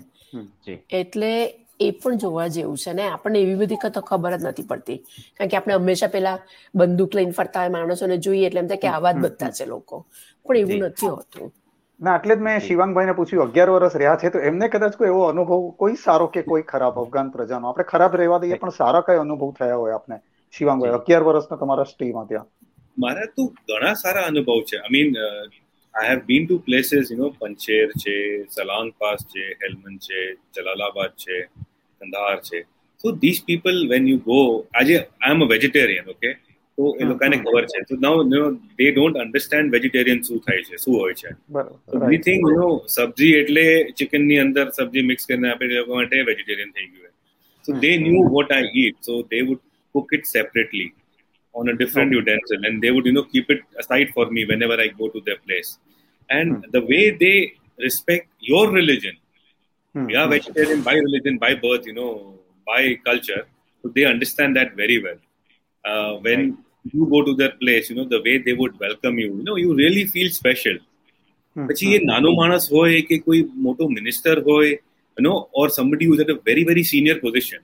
એટલે એ પણ જોવા જેવું છે ને? આપણને એવી બધી તો ખબર જ નથી પડતી. કારણ કે આપણે હંમેશા પેલા બંદૂક લઈને ફરતા હોય માણસોને જોઈએ એટલે એમ થાય કે આવા જ બધા છે લોકો. પણ એવું નથી હોતું. ના એટલે જ મેં શિવાંગભાઈને પૂછ્યું અગિયાર વર્ષ રહ્યા છે તો એમને કદાચ કોઈ એવો અનુભવ કોઈ સારો કે કોઈ ખરાબ અફઘાન પ્રજાનો? આપણે ખરાબ રહેવા દઈએ પણ સારા કઈ અનુભવ થયા હોય આપણે શિવાંગભાઈ અગિયાર વર્ષના તમારા સ્ટેમાં ત્યાં. મારા તો ઘણા સારા અનુભવ છે. I mean I have been to places you know Panjshir છે સલાંગ પાસ છે હેલમંદ છે જલાલાબાદ છે કંધાર છે so this people when you go આજે I am a vegetarian okay તો એ લોકોને ખબર છે તો now no they don't understand vegetarian શું થાય છે શું હોય છે. We think you know sabzi એટલે ચિકનની અંદર સબ્જી મિક્સ કરીને આપે લોકો માટે વેજીટેરિયન થઈ ગયું so they knew what I eat so they would cook it separately. on a different okay. utensil and they would you know keep it aside for me whenever i go to their place and hmm. the way they respect your religion hmm. we are vegetarian by religion by birth you know by culture so they understand that very well uh, when right. you go to their place you know the way they would welcome you you know you really feel special પછી એ નાનો માણસ હોય કે કોઈ મોટો minister હોય you know or somebody who's at a very very senior position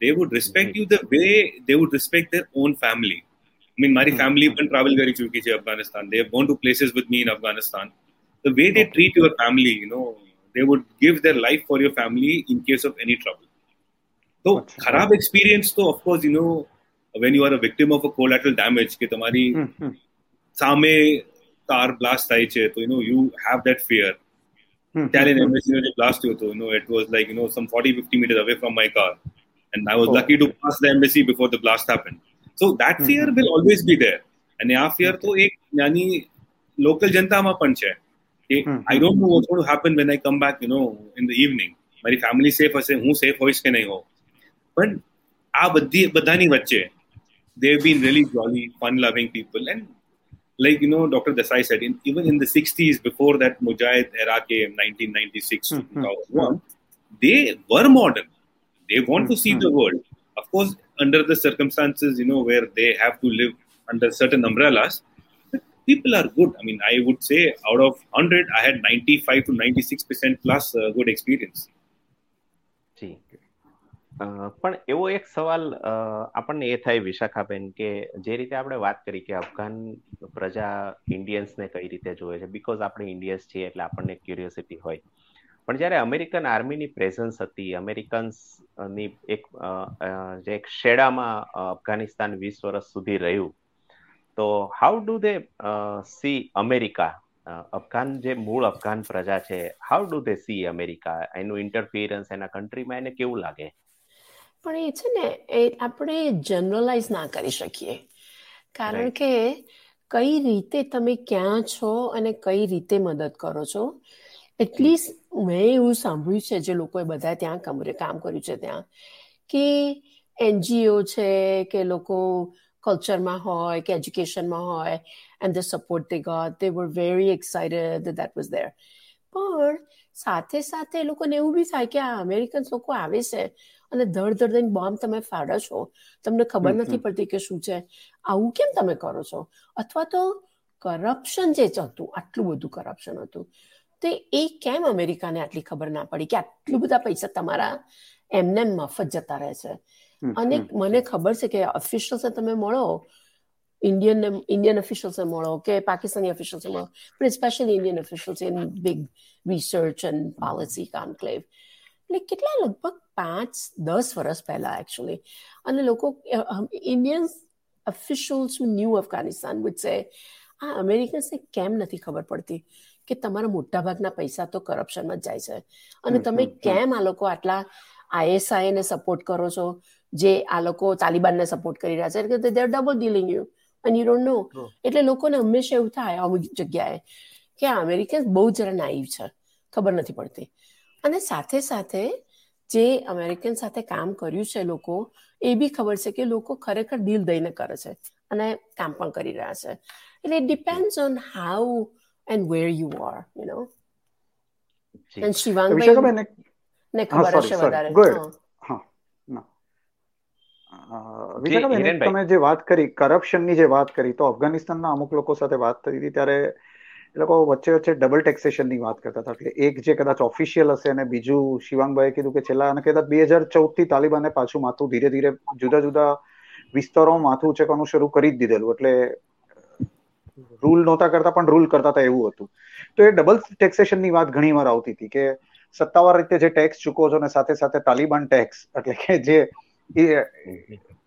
they would respect you the way they would respect their own family. I mean, my hmm. family even travel very few to Afghanistan. They have gone to places with me in Afghanistan. The way they hmm. treat your family, you know, they would give their life for your family in case of any trouble. So, harab experience though, of course you know when you are a victim of a collateral damage कि तुम्हारी सामे blast I you know you have that fear. Hmm, Italian embassy blast you know it was like you know some 40 50 meters away from my car. and I was oh. lucky to pass the embassy before the blast happened. So that mm-hmm. fear will always be there. અને આ fear તો એક નાની local જનતામાં પણ છે કે I don't know what's going to happen when I come back you know in the evening મારી family safe હશે હું સેફ હોઈશ કે નહીં હોઉં પણ આ બધી બધાની વચ્ચે they have been really jolly, fun loving people. And like, you know, Dr. Desai said, in, even in the 60s, before that Mujahid era came, 1996 mm-hmm. 2001, they were modern. They want mm-hmm. to see the world. Of course, under the circumstances, you know, where they have to live under certain umbrellas, people are good. I mean, I would say out of 100, I had 95 to 96% plus uh, good experience. જી પણ એવો એક સવાલ આપણને એ થાય વિશાખાબેન કે જે રીતે આપણે વાત કરી કે અફઘાન પ્રજા ઇન્ડિયન્સને કઈ રીતે જોવે છે બીકોઝ આપણે ઇન્ડિયન્સ છીએ એટલે આપણને ક્યુરિયોસિટી હોય પણ જ્યારે અમેરિકન આર્મીની પ્રેઝન્સ હતી અમેરિકન્સની એક જે એક શેડામાં અફઘાનિસ્તાન વીસ વર્ષ સુધી રહ્યું તો how do they see America Afghan જે મૂળ અફઘાન પ્રજા છે how do they see America એનું ઇન્ટરફિયરન્સ એના કન્ટ્રીમાં એને કેવું લાગે? પણ એ છે ને એ આપણે જનરલાઇઝ ના કરી શકીએ. કારણ કે કઈ રીતે તમે ક્યાં છો અને કઈ રીતે મદદ કરો છો એટલીસ્ટ મેં એવું સાંભળ્યું છે જે લોકોએ બધા ત્યાં કામ કર્યું છે ત્યાં કે એનજીઓ છે કે લોકો કલ્ચરમાં હોય કે એજ્યુકેશનમાં હોય and the support they got they were very excited that was there પણ સાથે સાથે એ લોકોને એવું બી થાય કે આ અમેરિકન્સ લોકો આવે છે અને ધડ ધડ દઈને બોમ્બ તમે ફાડો છો. તમને ખબર નથી પડતી કે શું છે? આવું કેમ તમે કરો છો? અથવા તો કરપ્શન જે હતું આટલું બધું કરપ્શન હતું. તો એ કેમ અમેરિકાને આટલી ખબર ના પડી કે આટલું બધા પૈસા તમારા એમને મફત જતા રહે છે? અને મને ખબર છે કે ઓફિશિયલ્સે તમે મળો ઇન્ડિયન ઇન્ડિયન ઓફિશિયલ્સે મળો કે પાકિસ્તાની ઓફિશિયલ્સે મળો પણ specially Indian officials in big research and policy conclave એટલે કેટલા લગભગ પાંચ દસ વર્ષ પહેલા એકચ્યુઅલી અને લોકો Indian officials new Afghanistan which say આ અમેરિકન્સને કેમ નથી ખબર પડતી? કે તમારા મોટા ભાગના પૈસા તો કરપ્શનમાં જ જાય છે. અને તમે કેમ આ લોકો આટલા આઈએસઆઈ ને સપોર્ટ કરો છો? જે આ લોકો તાલિબાનને સપોર્ટ કરી રહ્યા છે? દે ડબલ ડીલિંગ યુ અને યુ ડોન્ટ નો એટલે લોકોને હંમેશા એવું થાય અમુક જગ્યાએ કે અમેરિકન બહુ જરા નાઈવ છે. ખબર નથી પડતી. અને સાથે સાથે જે અમેરિકન સાથે કામ કર્યું છે લોકો એ બી ખબર છે કે લોકો ખરેખર દિલ દઈને કરે છે. અને કામ પણ કરી રહ્યા છે. એટલે it depends on how and where you are you know અને શિવાંગભાઈ ને ખબર હશે વધારે વિશાખાબેન તમે જે વાત કરી કરપ્શનની જે વાત કરી તો અફઘાનિસ્તાનના અમુક લોકો સાથે વાત થઈ હતી ત્યારે એ લોકો વચ્ચે વચ્ચે ડબલ ટેક્સેશનની વાત કરતા હતા. એટલે એક જે કદાચ ઓફિશિયલ હશે અને બીજું શિવાંગભાઈએ કીધું કે છેલ્લા અને કદાચ બે હજાર ચૌદથી તાલિબાને પાછું માથું ધીરે ધીરે જુદા જુદા વિસ્તારોમાં માથું ઉચકવાનું શરૂ કરી જ દીધેલું. એટલે રૂલ નહોતા કરતા પણ રૂલ કરતા હતા એવું હતું. તો એ ડબલ ટેક્સેશનની વાત ઘણી વાર આવતી હતી કે સત્તાવાર રીતે જે ટેક્સ ચૂકો છો અને સાથે સાથે તાલિબાન ટેક્સ એટલે કે જે એ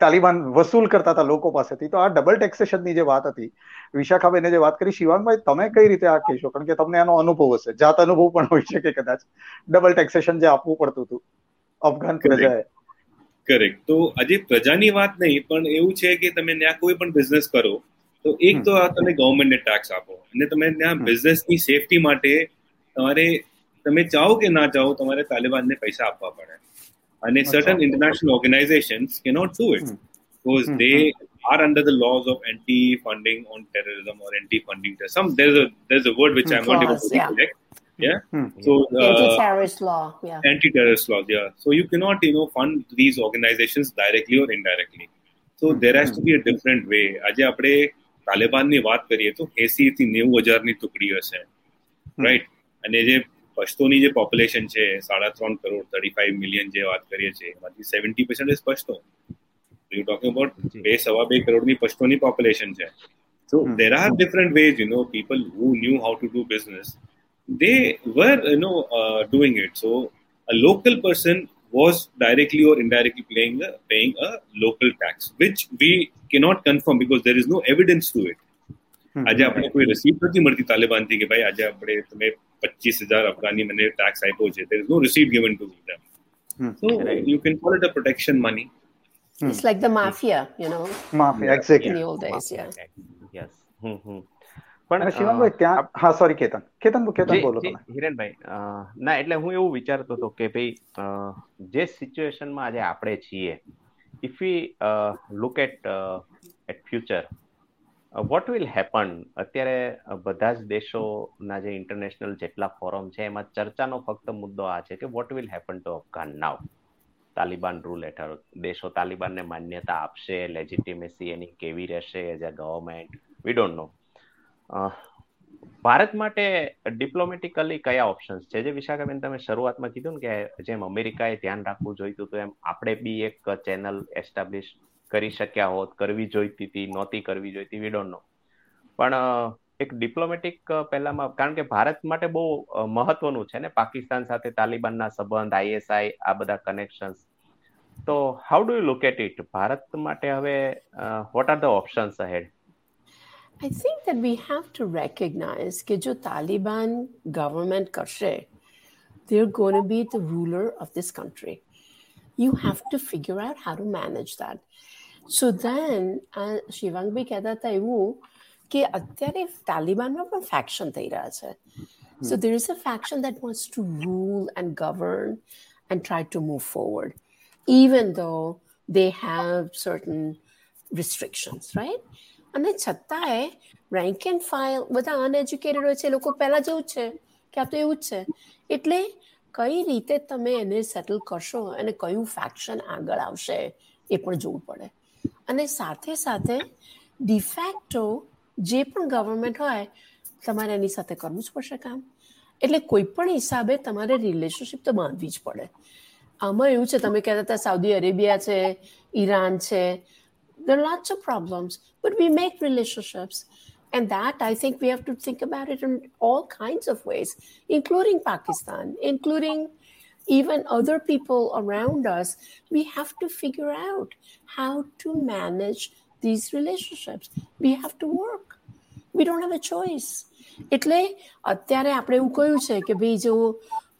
તાલિબાન વસૂલ કરતા હતા લોકો પાસેથી તો આ ડબલ ટેક્સેશનની જે વાત હતી વિશાખાબેને જે વાત કરી શિવાંગભાઈ તમે કઈ રીતે આ કહેશો? કારણ કે તમને એનો અનુભવ હશે જાત અનુભવ પણ હોઈ શકે કદાચ ડબલ ટેક્સેશન જે આપવું પડતું હતું અફઘાન પ્રજાએ. કરેક્ટ તો આજે પ્રજાની વાત નહીં પણ એવું છે કે તમે ત્યાં કોઈ પણ બિઝનેસ કરો તો એક તો આ તમે ગવર્મેન્ટને ટેક્સ આપો અને તમે ત્યાં બિઝનેસની સેફટી માટે તમારે તમે ચાહો કે ના ચાહો તમારે તાલિબાનને પૈસા આપવા પડે And certain international organizations cannot do it because mm-hmm. they are under the laws of anti-funding on terrorism or anti-funding some there's a there's a word which I'm not able to yeah. recollect. Yeah. Mm-hmm. So uh, anti-terrorist law. Yeah. Anti-terrorist laws. Yeah. So you cannot you know fund these organizations directly or indirectly. So mm-hmm. there has to be a different way. આજે આપણે તાલિબાનની વાત કરીએ તો એસી થી નેવું હજારની ટુકડીઓ છે. રાઈટ અને જે પશ્તોની જે પોપ્યુલેશન છે સાડા ત્રણ કરોડ થર્ટી ફાઈવ મિલિયન જે વાત કરીએ છીએ એમાંથી seventy percent is Pashto. You talking about બે સવા બે કરોડની પશ્તોની પોપ્યુલેશન છે. So there are different ways you know people who who how to do business business, they were, you know, uh, doing it. So a local person was directly or indirectly paying a, paying a local tax, which we cannot confirm because there is no evidence to it. આજે આપણે કોઈ રસીદ નથી મળતી તાલિબાનથી કે ભાઈ આજે આપણે તમે પચીસ હજાર અફઘાની મને ટેક્સ આપ્યો છે there is no receipt given to them so you can call it a protection money it's like the mafia you know mafia exactly in the old days yeah yes પણ શિવાંગભાઈ ત્યાં હા સોરી કેતન. કેતન કેતન બોલો તમે. હિરેનભાઈ ના એટલે હું એવું વિચારતો હતો કે ભાઈ જે સિચ્યુએશનમાં આજે આપણે છીએ if we look at at future what will happen અત્યારે બધા જ દેશોના જે ઇન્ટરનેશનલ જેટલા ફોરમ છે એમાં ચર્ચાનો ફક્ત મુદ્દો આ છે કે what will happen to Afghan now Taliban rule હેઠળ દેશો તાલિબાનને માન્યતા આપશે લેજિટિમેસી એની કેવી રહેશે as a government we don't know Bharat માટે ડિપ્લોમેટિકલી કયા ઓપ્શન્સ છે? જે વિશાખાબેન તમે શરૂઆતમાં કીધું ને કે જેમ અમેરિકાએ ધ્યાન રાખવું જોઈતું હતું એમ, આપણે બી એક ચેનલ એસ્ટાબ્લિશ કરી શક્યા હોત, કરવી જોઈતી હતી, નહોતી કરવી જોઈતી વી ડોન્ટ નો પણ એક ડિપ્લોમેટિક પહેલામાં, કારણ કે ભારત માટે બહુ મહત્વનું છે ને, પાકિસ્તાન સાથે તાલિબાનના સંબંધ આઈએસઆઈ આ બધા કનેક્શન્સ તો how do you look at it Bharat માટે હવે what are the options ahead I think that we have to recognize કે જો તાલિબાન ગવર્મેન્ટ કરશે they're going to be the ruler of this country. You have to figure out how to manage that. સો દેન શિવાંગભાઈ કહેતા હતા એવું કે અત્યારે તાલિબાનમાં પણ faction થઈ રહ્યા છે so there is a faction that wants to rule and govern and try to move forward even though they have certain restrictions, right? અને છતાંય રેન્ક એન્ડ ફાઇલ બધા અનએજ્યુકેટેડ હોય છે લોકો પહેલાં જેવું છે કે આ તો એવું જ છે. એટલે કઈ રીતે તમે એને સેટલ કરશો અને કયું ફેક્શન આગળ આવશે એ પણ જોવું પડે. અને સાથે સાથે ડિફેક્ટો જે પણ ગવર્મેન્ટ હોય, તમારે એની સાથે કરવું જ પડશે કામ. એટલે કોઈ પણ હિસાબે તમારે રિલેશનશિપ તો બાંધવી જ પડે. આમાં એવું છે, તમે કહેતા હતા સાઉદી અરેબિયા છે, ઈરાન છે there are lots of problems but we make relationships and that i think we have to think about it in all kinds of ways including pakistan including even other people around us, we have to figure out how to manage these relationships. We have to work. We don't have a choice. એટલે અત્યારે આપણે એવું કહ્યું છે કે ભાઈ જો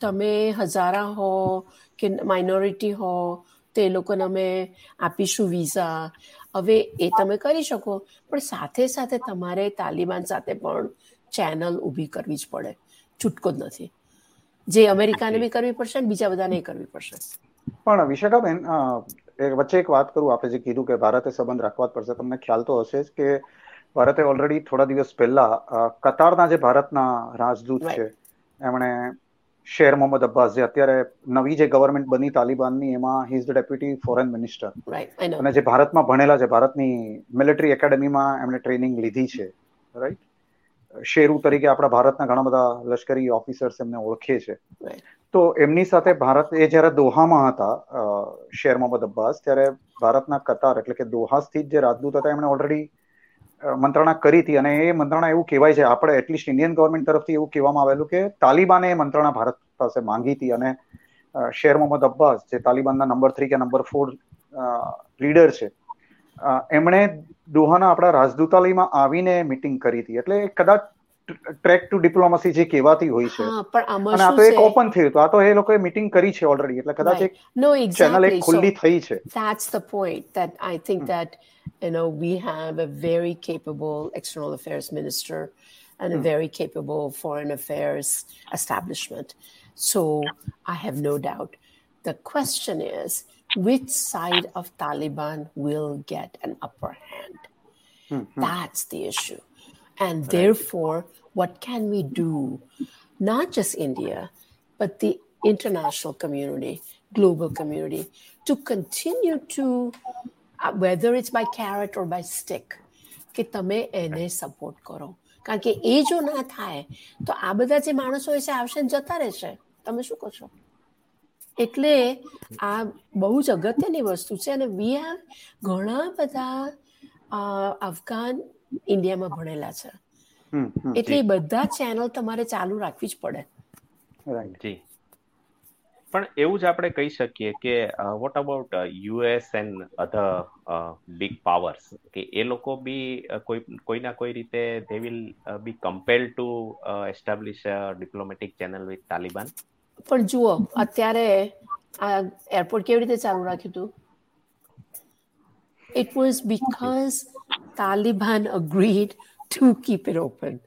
તમે હજારા હો કે માઇનોરિટી હો તો એ લોકોને અમે આપીશું વિઝા હવે એ તમે કરી શકો પણ સાથે સાથે તમારે તાલિબાન સાથે પણ ચેનલ ઊભી કરવી જ પડે. છૂટકો જ નથી. જે અમેરિકાને બી કરવી પડશે ને બીજા બધાને કરવી પડશે. પણ વિશાખાબેન વચ્ચે એક વાત કરું આપણે જે કીધું કે ભારતે સંબંધ રાખવા જ પડશે તમને ખ્યાલ તો હશે જ કે ભારતે ઓલરેડી થોડા દિવસ પહેલા કતારના જે ભારતના રાજદૂત છે એમણે શેર મોહમ્મદ અબ્બાસ. જે અત્યારે નવી જે ગવર્મેન્ટ બની તાલિબાનની એમાં he is the deputy foreign minister અને જે ભારતમાં ભણેલા છે ભારતની મિલિટરી એકેડેમીમાં એમણે ટ્રેનિંગ લીધી છે રાઈટ શેરુ તરીકે આપણા ભારતના ઘણા બધા લશ્કરી ઓફિસર્સ એમને ઓળખે છે. તો એમની સાથે ભારત એ જ્યારે દોહામાં હતા શેર મોહમ્મદ અબ્બાસ ત્યારે ભારતના કતાર એટલે કે દોહા સ્થિત જે રાજદૂત હતા એમણે ઓલરેડી મંત્રણા કરી હતી અને એ મંત્રણા એવું કહેવાય છે, આપણે એટલીસ્ટ ઇન્ડિયન ગવર્મેન્ટ તરફથી એવું કહેવામાં આવેલું કે તાલિબાને એ મંત્રણા ભારત પાસે માંગી હતી અને શેર મોહમ્મદ અબ્બાસ, જે તાલિબાનના નંબર થ્રી કે નંબર ફોર લીડર છે એમણે દોહાના આપણા રાજદૂતાલયમાં આવીને મિટિંગ કરી હતી. એટલે કદાચ ટ્રેક ટુ ડિપ્લોમસી જે કહેવાતી હોય છે અને આ તો એક ઓપન થયું તો આ તો એ લોકોએ મીટિંગ કરી છે ઓલરેડી એટલે કદાચ એક ચેનલ એક ખુલ્લી થઈ છે that's the point that i think that you know we have a very capable external affairs minister and a very capable foreign affairs establishment so i have no doubt the question is which side of Taliban will get an upper hand? Mm-hmm. That's the issue. And right. therefore, what can we do? Not just India, but the international community, global community, to continue to, uh, whether it's by carrot or by stick, કે તમે એને support કરો કારણ કે એ જો ના થાય તો આ બધા જે માણસો છે આવશે જતા રહેશે તમે શું કરશો એટલે આ બહુ જ અગત્યની વસ્તુ છે અને વી હેવ ઘણા બધા અફઘાન ઇન્ડિયામાં ભણેલા છે. એટલે એ બધા ચેનલ તમારે ચાલુ રાખવી જ પડે. જી. પણ એવું જ આપણે કહી શકીએ કે what about US and other big powers કે એ લોકો બી કોઈ કોઈના કોઈ રીતે they will be compel to establish diplomatic channel with Taliban પણ જુઓ અત્યારે આ એરપોર્ટ કેવી રીતે ચાલુ રાખ્યું હતું? It was because Taliban agreed to keep it open,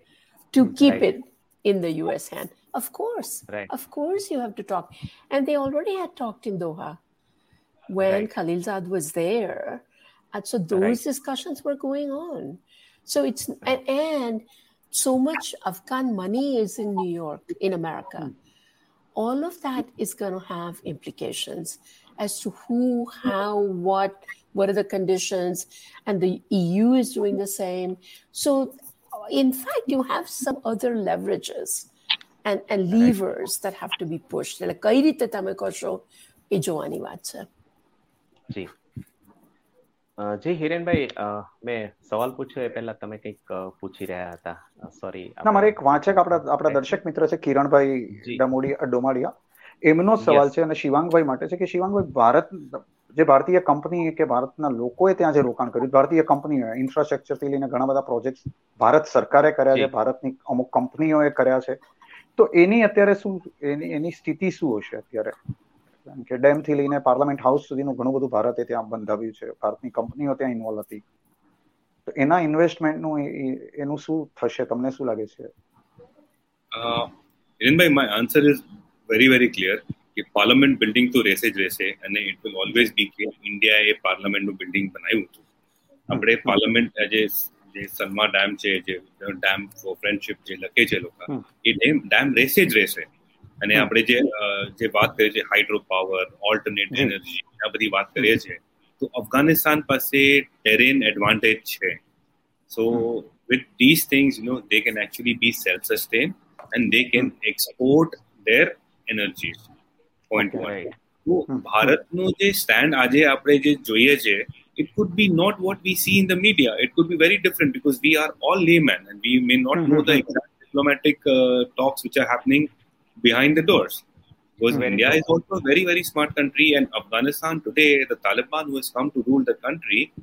to keep right. it in the US hand. Of course, right. of course, you have to talk. And they already had talked in Doha when right. Khalilzad was there. And so those discussions were going on. So it's, and, and so much Afghan money is in New York, in America. Mm. all of that is going to have implications as to who, how, what, what are the conditions, and the EU is doing the same. So, in fact, you have some other leverages and, and levers that have to be pushed. એટલે કઈ રીતે તમે કરશો એ જોવાની વાત છે જી જી હિરેનભાઈ મેં સવાલ પૂછ્યો એ પહેલા તમે કંઈક પૂછી રહ્યા હતા સોરી ના મારે એક વાંચક આપણા આપણા દર્શક મિત્ર છે કિરણભાઈ ડમોડી ડોમાડિયા એમનો સવાલ છે અને શિવાંગભાઈ માટે છે કે શિવાંગભાઈ ભારત જે ભારતીય કંપની કે ભારતના લોકોએ ત્યાં જે રોકાણ કર્યું ભારતીય કંપનીઓ ઇન્ફ્રાસ્ટ્રક્ચરથી લઈને ઘણા બધા પ્રોજેક્ટ ભારત સરકારે કર્યા છે ભારતની અમુક કંપનીઓએ કર્યા છે. તો એની અત્યારે શું એની એની સ્થિતિ શું હશે અત્યારે? કે ડેમથી લઈને પાર્લામેન્ટ હાઉસ સુધીનું ઘણું બધું ભારતે ત્યાં બંધાવ્યું છે ભારતની કંપનીઓ ત્યાં ઇન્વોલ્વ હતી. તો એના ઇન્વેસ્ટમેન્ટનું એનું શું થશે? તમને શું લાગે છે? હિરેનભાઈ my answer is very very clear કે પાર્લામેન્ટ બિલ્ડિંગ તો રહેશે જ રહેશે અને ઇટ વિલ ઓલવેઝ બી કે ઇન્ડિયાએ પાર્લામેન્ટનું બિલ્ડિંગ બનાવ્યું હતું. આપણે પાર્લામેન્ટ જે જે સલમા ડેમ છે જે ડેમ ફોર ફ્રેન્ડશિપ જે લખે છે લોકો એ ડેમ ડેમ રહેશે જ રહેશે અને આપણે જે જે વાત કરીએ છીએ હાઇડ્રો પાવર ઓલ્ટરનેટ એનર્જી આ બધી વાત કરીએ છીએ તો અફઘાનિસ્તાન પાસે ટેરેન એડવાન્ટેજ છે. So with this things you know they can actually be self sustain and they can export their energies point one તો ભારતનું જે સ્ટેન્ડ આજે આપણે જે જોઈએ છે it could be not what we see in the media it could be very different because we are all laymen and we may not know the exact diplomatic uh, talks which are happening behind the doors. Because very India is also a very, very smart country, and Afghanistan today, the Taliban who has come to rule the country,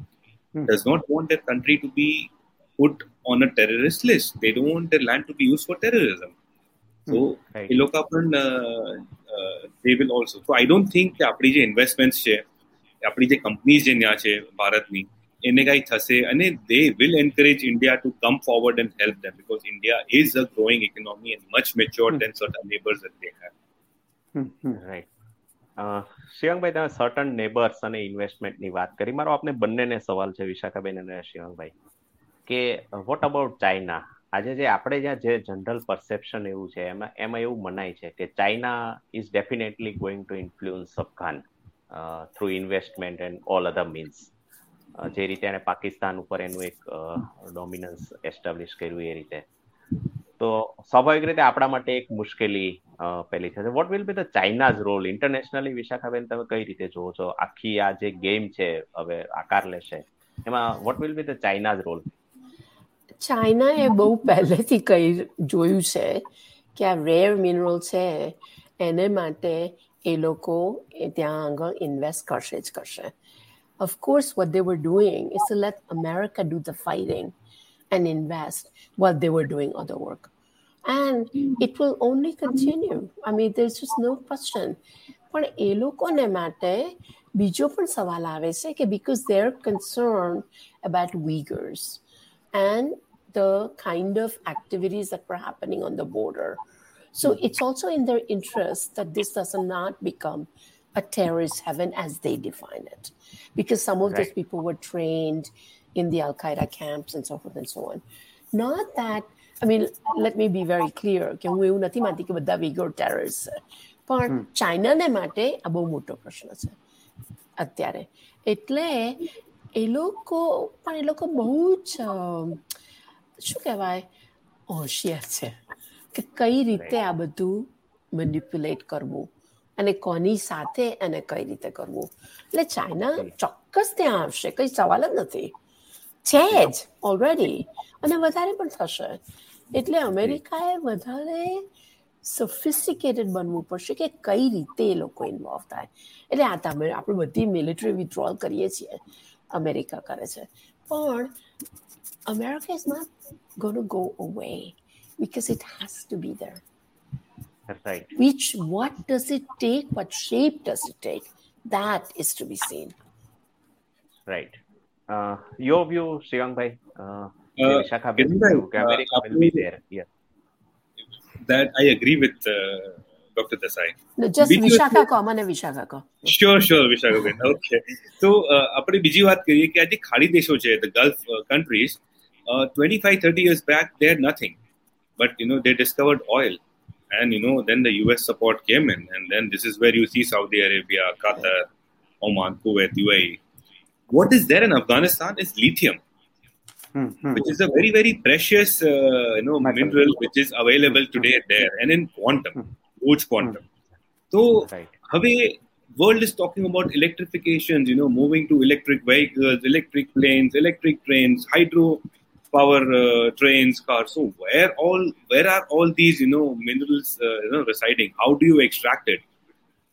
hmm. does not want their country to be put on a terrorist list. They don't want their land to be used for terrorism. So, એ લોકો પણ they will uh, so I don't think I don't think the આપણી જે investments છે આપણી જે companies જે ત્યાં છે ભારતની એને કઈ થશે અને they will encourage India to come forward and help them because India is a growing economy and much mature than certain neighbours that they have right શિવાંગભાઈ તમે સર્ટન નેબર્સ અને ઇન્વેસ્ટમેન્ટની વાત કરી. મારો આપને બંનેને સવાલ છે વિશાખાબેન અને શિવાંગભાઈ કે વોટ અબાઉટ ચાઇના આજે જે આપણે જ્યાં જે જનરલ પરસેપ્શન એવું છે, એમાં એમાં એવું મનાય છે કે China is definitely going to influence Afghan through investment and all other means જે રીતે એને પાકિસ્તાન ઉપર એનું એક ડોમિનન્સ એસ્ટાબ્લિશ કર્યું એ રીતે. તો સ્વાભાવિક રીતે આપણા માટે એક મુશ્કેલી પેલી થશે what will be the China's role internationally વિશાખાબેન, તમે કઈ રીતે જોવો છો? આખી આ જે ગેમ છે, હવે આકાર લેશે. એમાં what will be the China's role ચાઇનાએ બહુ પહેલેથી કહી જોયું છે કે આ રેર મિનરલ છે એને માટે એ લોકો ત્યાં આગળ ઇન્વેસ્ટ કરશે જ કરશે of course what they were doing is to let america do the fighting and invest while they were doing other work and it will only continue i mean there's just no question પણ એ લોકોને માટે બીજો પણ સવાલ આવે છે કે because they're concerned about Uyghurs and the kind of activities that were happening on the border. So it's also in their interest that this does not become a terrorist heaven as they define it. Because some of right. those people were trained in the Al Qaeda camps and so forth and so on. Not that, I mean, let me be very clear કે હું એવું નથી માનતી કે બધા વિગર terrorist છે પણ ચાઇનાને માટે આ બહુ મોટો પ્રશ્ન છે અત્યારે એટલે એ લોકો પણ એ લોકો બહુ જ શું કહેવાય હોશિયાર છે કે કઈ રીતે આ બધું મેનિપ્યુલેટ કરવું અને કોની સાથે અને કઈ રીતે કરવું એટલે ચાઇના ચોક્કસ ત્યાં આવશે કઈ સવાલ જ નથી છે જ ઓલરેડી અને વધારે પણ થશે એટલે અમેરિકાએ વધારે સોફિસ્ટિકેટેડ બનવું પડશે કે કઈ રીતે એ લોકો ઇન્વોલ્વ થાય એટલે આ તમે આપણે બધી મિલિટરી વિથડ્રોલ કરીએ છીએ અમેરિકા કરે છે પણ America is not going to go away because it has to be there. That's right. Which, what does it take? What shape does it take? That is to be seen. Right. Uh, your view, Shivang Bhai? Uh, uh, America will be there. Yeah. That I agree with uh, doctor Desai just વિશાખા કો મને વિશાખા કો sure sure વિશાખા બેન okay તો આપણે બીજી વાત કરીએ કે આ જે ખાડી દેશો છે the Gulf countries 25 30 years back they had nothing but you know they discovered oil and you know then the us support came in and then this is where you see saudi arabia qatar oman kuwait uae what is there in afghanistan is lithium Mm-hmm. which is a very very precious uh, you know mineral which is available today there and in quantum huge quantum. So, right. world is talking about electrifications, you know, moving to electric vehicles, electric planes, electric trains, hydro power uh, trains, cars. So where all where are all these you know minerals uh, you know residing? How do you extract it?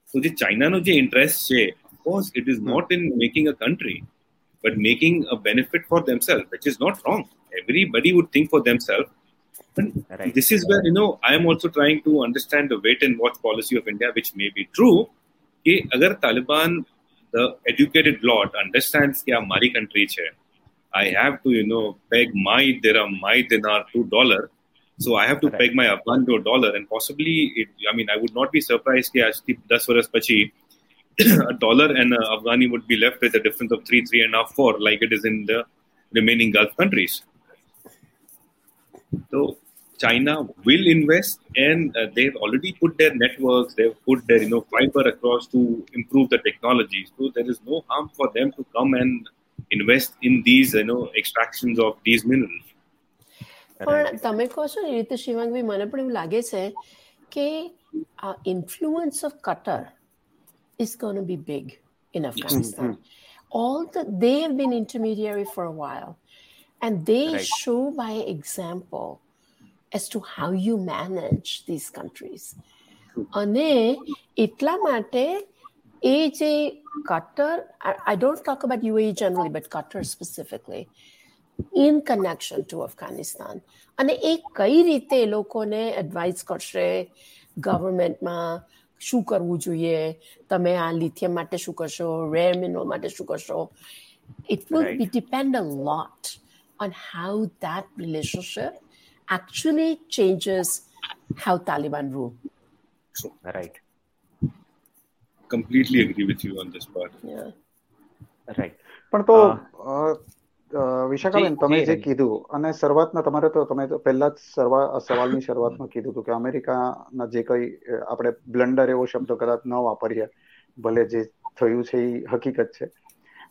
So the China no the interest of course it is hmm. not in making a country, but making a benefit for themselves, which is not wrong. Everybody would think for themselves Right. This is where you know I am also trying to understand the wait and watch policy of India, which may be true. कि अगर Taliban the educated lot understands कि हमारी country है I have to you know peg my dirham my dinar to dollar so I have to right. peg my Afghan to a dollar and possibly it, I mean I would not be surprised कि आज 10 वर्ष पछि a dollar and a Afghani would be left with a difference of three three and a half four like it is in the remaining Gulf countries so China will invest, and uh, they've already put their networks, they've put their you know fiber across to improve the technology. So there is no harm for them to come and invest in these you know extractions of these minerals. પણ તમે કહો છો એ રીતે શિવાંગભાઈ મને પણ એવું લાગે છે કે આ influence of Qatar is going to be big in Afghanistan. All the they have been intermediary for a while. And they right. show by example as to how you manage these countries. અને એટલા માટે એ જે Qatar I don't talk about UAE generally, but Qatar specifically, in connection to Afghanistan. અને એ કઈ રીતે એ લોકોને એડવાઇસ કરશે ગવર્મેન્ટમાં શું કરવું જોઈએ તમે આ લિથિયમ માટે શું કરશો રેર મિનરલ માટે શું કરશો it will Right. be depend a lot on how that relationship actually changes how Taliban rule. Right Completely agree with you on this part. Yeah. Right પણ તો અ, વિશાખાબેન તમે જે કીધું અને શરૂઆતમાં તમારે તો તમે તો પહેલા જ સવાલની શરૂઆતમાં કીધું હતું કે અમેરિકાના જે કઈ આપણે બ્લન્ડર એવો શબ્દ કદાચ ન વાપરીએ ભલે જે થયું છે એ હકીકત છે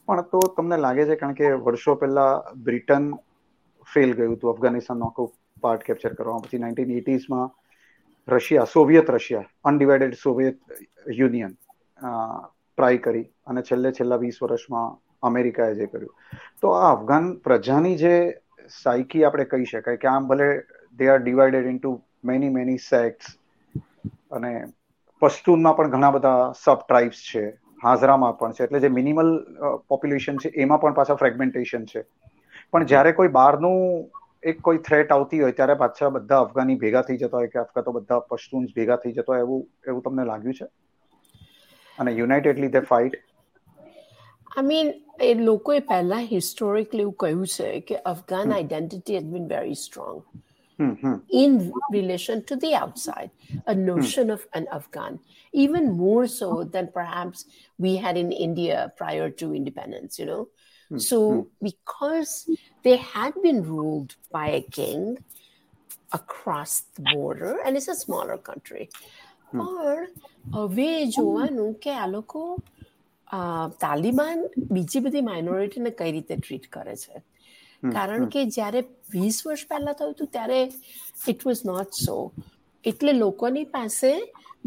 પણ તો તમને લાગે છે, કારણ કે વર્ષો પહેલા બ્રિટન ફેલ ગયું હતું અફઘાનિસ્તાનનો આખો પાર્ટ કેપ્ચર કરવામાં. પછી nineteen એટીઝમાં Russia, Soviet Russia undivided Soviet Union try કરી અને છેલ્લે છેલ્લા વીસ વર્ષમાં અમેરિકાએ જે કર્યું. તો આ અફઘાન પ્રજાની જે સાયકી આપણે કહી શકાય કે આમ ભલે they are divided into many many sects અને પશ્તુનમાં પણ ઘણા બધા સબ ટ્રાઇબ્સ છે. હાજરામાં પણ છે. એટલે જે મિનિમલ પોપ્યુલેશન છે એમાં પણ પાછા ફ્રેગમેન્ટેશન છે. પણ જ્યારે કોઈ બહારનું એક કોઈ થ્રેટ આવતી હોય ત્યારે પાછા બધા અફઘાની ભેગા થઈ જતા હોય કે અથવા તો બધા પશ્તુન્સ ભેગા થઈ જતા હોય એવું એવું તમને લાગ્યું છે? અને unitedly they fight I mean એ લોકોએ પહેલા હિસ્ટોરિકલી એવું કહ્યું છે કે Afghan identity has been very strong hmm hmm in relation to the outside, a notion of an Afghan, even more so than perhaps we had in India prior to independence, you know. So, because they had been ruled by a king across the border, and it's a smaller country. પણ હવે જોવાનું કે આ લોકો અ, તાલિબાન બીજી બધી માઇનોરિટીને કઈ રીતે ટ્રીટ કરે છે કારણ કે જ્યારે વીસ વર્ષ પહેલા થયું હતું ત્યારે ઇટ વોઝ નોટ સો એટલે લોકોની પાસે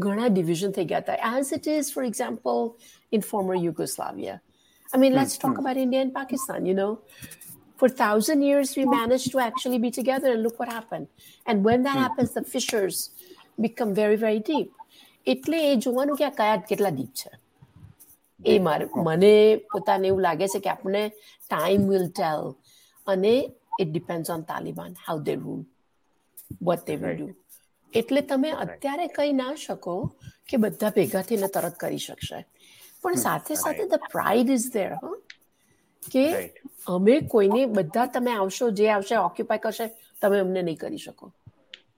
ઘણા ડિવિઝન થઈ ગયા હતા as it is for example in former Yugoslavia I mean, let's talk about India and Pakistan, you know. For thousand years, we managed to actually be together, and look what happened. And when that happens, the fissures become very, very deep. એટલે એ જોવાનું કે આ કયા કેટલા deep છે એ મારે મને પોતાને એવું લાગે છે કે આપણે ટાઈમ વિલ ટેલ અને it depends on Taliban how they rule what they will do એટલે તમે અત્યારે કહી ના શકો કે બધા ભેગા થઈને તરત કરી શકશે. પણ સાથે સાથે ધ પ્રાઇડ ઇઝ ધેર હ. કે Right. અમે કોઈને બધા તમે આવશો જે આવશે ઓક્યુપાય કરશે તમે અમને નહીં કરી શકો.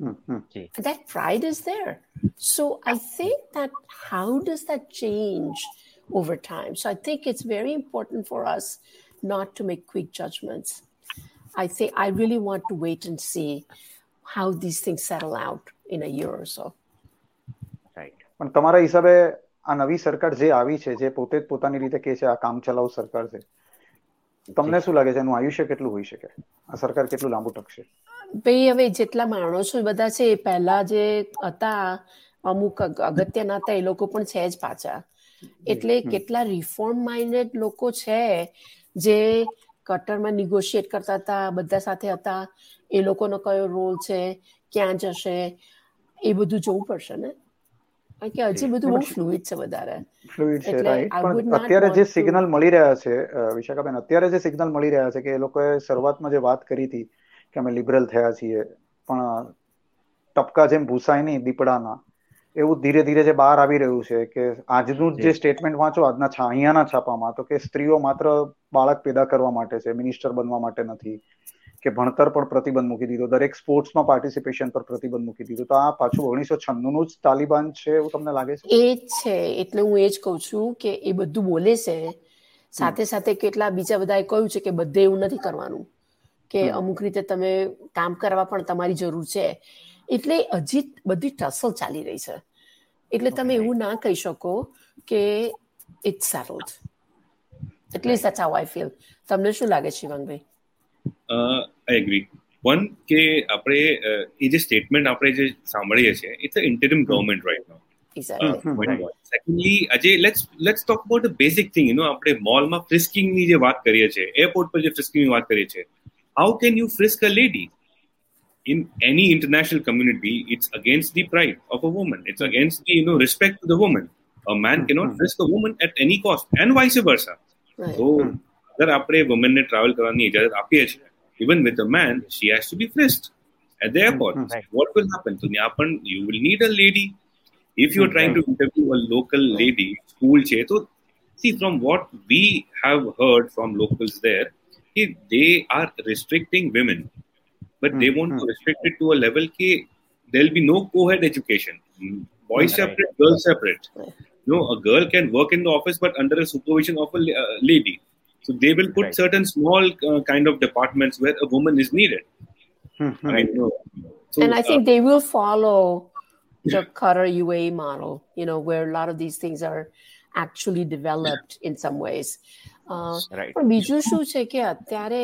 Hmm hmm. that pride is there. So I think that how does that change over time? So I think it's very important for us not to make quick judgments. I think I really want to wait and see how these things settle out in a year or so. Right પણ તમારા હિસાબે આ નવી સરકાર જે આવી છે જે પોતે જ પોતાની રીતે કે છે આ કામ ચલાવ સરકાર છે તમને શું લાગે છે? એનું આયુષ્ય કેટલું હોઈ શકે? આ સરકાર કેટલું લાંબુ ટકશે? ભાઈ હવે જેટલા માણસો બધા છે એ પહેલા જે હતા અમુક અગત્યના હતા એ લોકો પણ છે જ પાછા. એટલે કેટલા રિફોર્મ માઇન્ડેડ લોકો છે જે કટરમાં નિગોશિએટ કરતા હતા બધા સાથે હતા. એ લોકોનો કયો રોલ છે ક્યાં જશે એ બધું જોવું પડશે ને? કારણ કે હજી બધું બહુ ફ્લુઇડ છે વધારે. ફ્લુઇડ છે રાઈટ અત્યારે જે સિગ્નલ મળી રહ્યા છે વિશાખાબેન અત્યારે જે સિગ્નલ મળી રહ્યા છે કે એ લોકોએ શરૂઆતમાં જે વાત કરી હતી કે અમે લિબરલ થયા છીએ પણ ટપકા જેમ ભૂસાય નહીં દીપડાના એવું ધીરે ધીરે જે બહાર આવી રહ્યું છે કે આજનું જે. સ્ટેટમેન્ટ વાંચો આજના અહીંયાના છાપામાં તો કે સ્ત્રીઓ માત્ર બાળક પેદા કરવા માટે છે મિનિસ્ટર બનવા માટે નથી કે ભણતર પર પ્રતિબંધ મૂકી દીધો દરેક સ્પોર્ટ્સમાં પાર્ટિસિપેશન પર પ્રતિબંધ મૂકી દીધો. તો આ પાછું ઓગણીસો છન્નું નું જ તાલિબાન છે એવું તમને લાગે છે? એ જ છે એટલે હું એ જ કહું છું કે એ બધું બોલે છે. સાથે સાથે કેટલા બીજા બધાએ કહ્યું છે કે બધે એવું નથી કરવાનું. કે અમુક રીતે તમે કામ કરવા પણ તમારી જરૂર છે. એટલે હજી બધી ટસલ ચાલી રહી છે. એટલે તમે એવું ના કહી શકો કે ઇટ્સ સેટલ્ડ એટલે સચ હાઉ આઈ ફીલ તમને શું લાગે શિવાંગભાઈ? આઈ એગ્રી વન કે આપણે એ જે સ્ટેટમેન્ટ આપણે જે સાંભળીએ છીએ it's a interim government right now secondly આજે let's let's talk about the basic thing you know આપણે મોલમાં ફ્રિસ્કિંગની જે વાત કરીએ છીએ એરપોર્ટ પર જે ફ્રિસ્કિંગની વાત કરીએ છીએ. How can you frisk a lady in any international community it's against the pride of a woman it's against the you know respect to the woman a man cannot frisk a woman at any cost and vice versa so અગર આપણે વુમનને travel કરવાની ઇજાજત આપીએ છીએ even with a man she has to be frisked at the airport right. what will happen તો ત્યાં પણ you will need a lady if you're trying to interview a local lady school che to see from what we have heard from locals there if they are restricting women but they want to restrict it to a level ki there'll be no co-ed education boys Right. separate girls separate no a girl can work in the office but under a supervision of a la- uh, lady so they will put Right. certain small uh, kind of departments where a woman is needed right No. so and I uh, think they will follow the Qatar UAE model, you know, where a lot of these things are actually developed in some ways. Uh, right પણ બીજું શું છે કે અત્યારે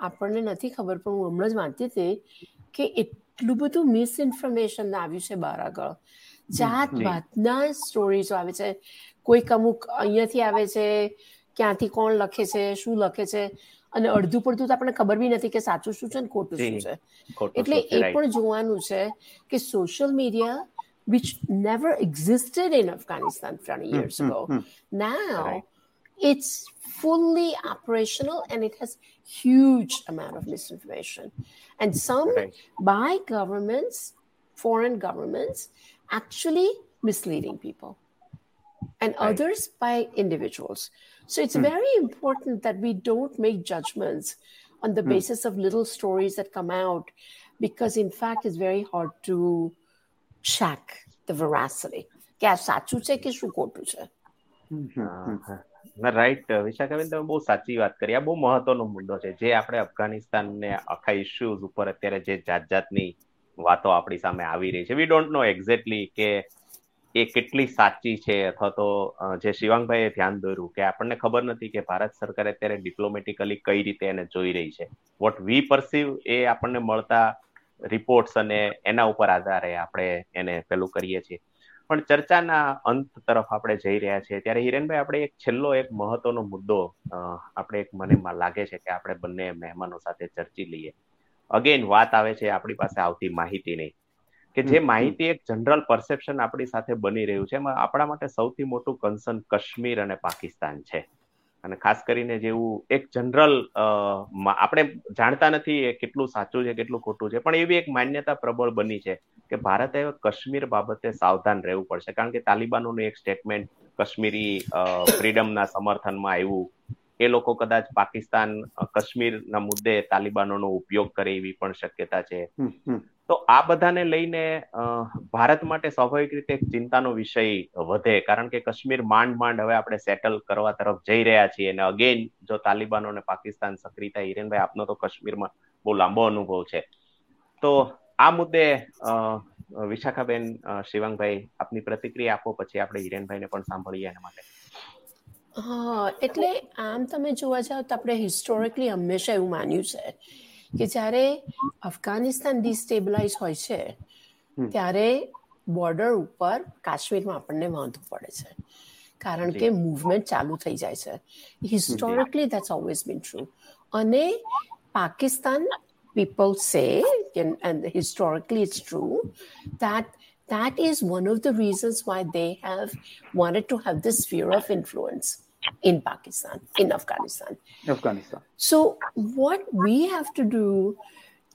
આપણને નથી ખબર પણ હું હમણાં જ વાંચતી હતી કે એટલું બધું મિસઇન્ફોર્મેશન આવ્યું છે બહાર આગળ. જાત વાતના ભાતના સ્ટોરીઝ આવે છે કોઈક અમુક અહીંયાથી આવે છે ક્યાંથી કોણ લખે છે શું લખે છે અને અડધું પડધું તો આપણને ખબર બી નથી કે સાચું શું છે ને ખોટું શું છે. એટલે એ પણ જોવાનું છે કે social media which never existed in Afghanistan 20 years ago. Now it's fully operational and it has huge amount of misinformation. And some Right. by governments, foreign governments, actually misleading people. And Right. others by individuals. So it's very important that we don't make judgments on the basis of little stories that come out because in fact it's very hard to check the veracity કે આ સાચું છે કે શું ખોટું છે right વિશાખાબેન, તમે બહુ સાચી વાત કરી. આ બહુ મહત્વનો મુદ્દો છે. જે આપણે અફઘાનિસ્તાન ને આખા ઇસ્યુઝ ઉપર અત્યારે જે જાત જાતની વાતો આપણી સામે આવી રહી છે. વી ડોન્ટ નો એક્ઝેક્ટલી કે એ કેટલી સાચી છે અથવા તો જે શિવાંગભાઈએ ધ્યાન દોર્યું કે આપણને ખબર નથી કે ભારત સરકાર અત્યારે ડિપ્લોમેટિકલી કઈ રીતે એને જોઈ રહી છે. વોટ વી પરસીવ એ આપણને મળતા રિપોર્ટ્સ અને એના ઉપર આધારે આપણે એને પેલું કરીએ છીએ. પણ ચર્ચાના અંત તરફ આપણે જઈ રહ્યા છીએ. ત્યારે હિરેનભાઈ આપણે એક છેલ્લો એક મહત્વનો મુદ્દો આપણે એક મને લાગે છે કે આપણે બંને મહેમાનો સાથે ચર્ચી લઈએ. અગેન વાત આવે છે આપણી પાસે આવતી માહિતીની કે જે. માહિતી એક જનરલ પરસેપ્શન આપણી સાથે બની રહ્યું છે. એમાં આપણા માટે સૌથી મોટું કન્સર્ન કાશ્મીર અને પાકિસ્તાન છે. અને ખાસ કરીને જેવું એક જનરલ આપણે જાણતા નથી એ કેટલું સાચું છે, કેટલું ખોટું છે, પણ એવી એક માન્યતા પ્રબળ બની છે કે ભારતે કાશ્મીર બાબતે સાવધાન રહેવું પડશે. કારણ કે તાલિબાનોનું એક સ્ટેટમેન્ટ કાશ્મીરી ફ્રીડમના સમર્થનમાં આવ્યું. એ લોકો કદાચ પાકિસ્તાન કાશ્મીરના મુદ્દે તાલિબાનોનો ઉપયોગ કરે એવી પણ શક્યતા છે. તો આ બધાને લઈને ભારત માટે સ્વાભાવિક રીતે એક ચિંતાનો વિષય વધે. કારણ કે કાશ્મીર માંડ માંડ હવે આપણે સેટલ કરવા તરફ જઈ રહ્યા છીએ. અને અગેન જો તાલિબાનો અને પાકિસ્તાન સક્રિય થાય, હિરેનભાઈ, આપનો તો કાશ્મીરમાં બહુ લાંબો અનુભવ છે. તો આ મુદ્દે વિશાખાબેન શિવાંગભાઈ, આપની પ્રતિક્રિયા આપો, પછી આપણે હિરેનભાઈને પણ સાંભળીએ એના માટે. હા, એટલે આમ તમે જોવા જાઓ તો આપણે હિસ્ટોરિકલી હંમેશા એવું માન્યું છે કે જ્યારે અફઘાનિસ્તાન ડિસ્ટેબલાઇઝ હોય છે હમ. ત્યારે બોર્ડર ઉપર કાશ્મીરમાં આપણને વાંધો પડે છે કારણ કે મૂવમેન્ટ ચાલુ થઈ જાય છે historically that's always been true અને Pakistan people say, and, and historically it's true, that that is one of the reasons why they have wanted to have this sphere of influence in Pakistan, in Afghanistan. Afghanistan So what we have to do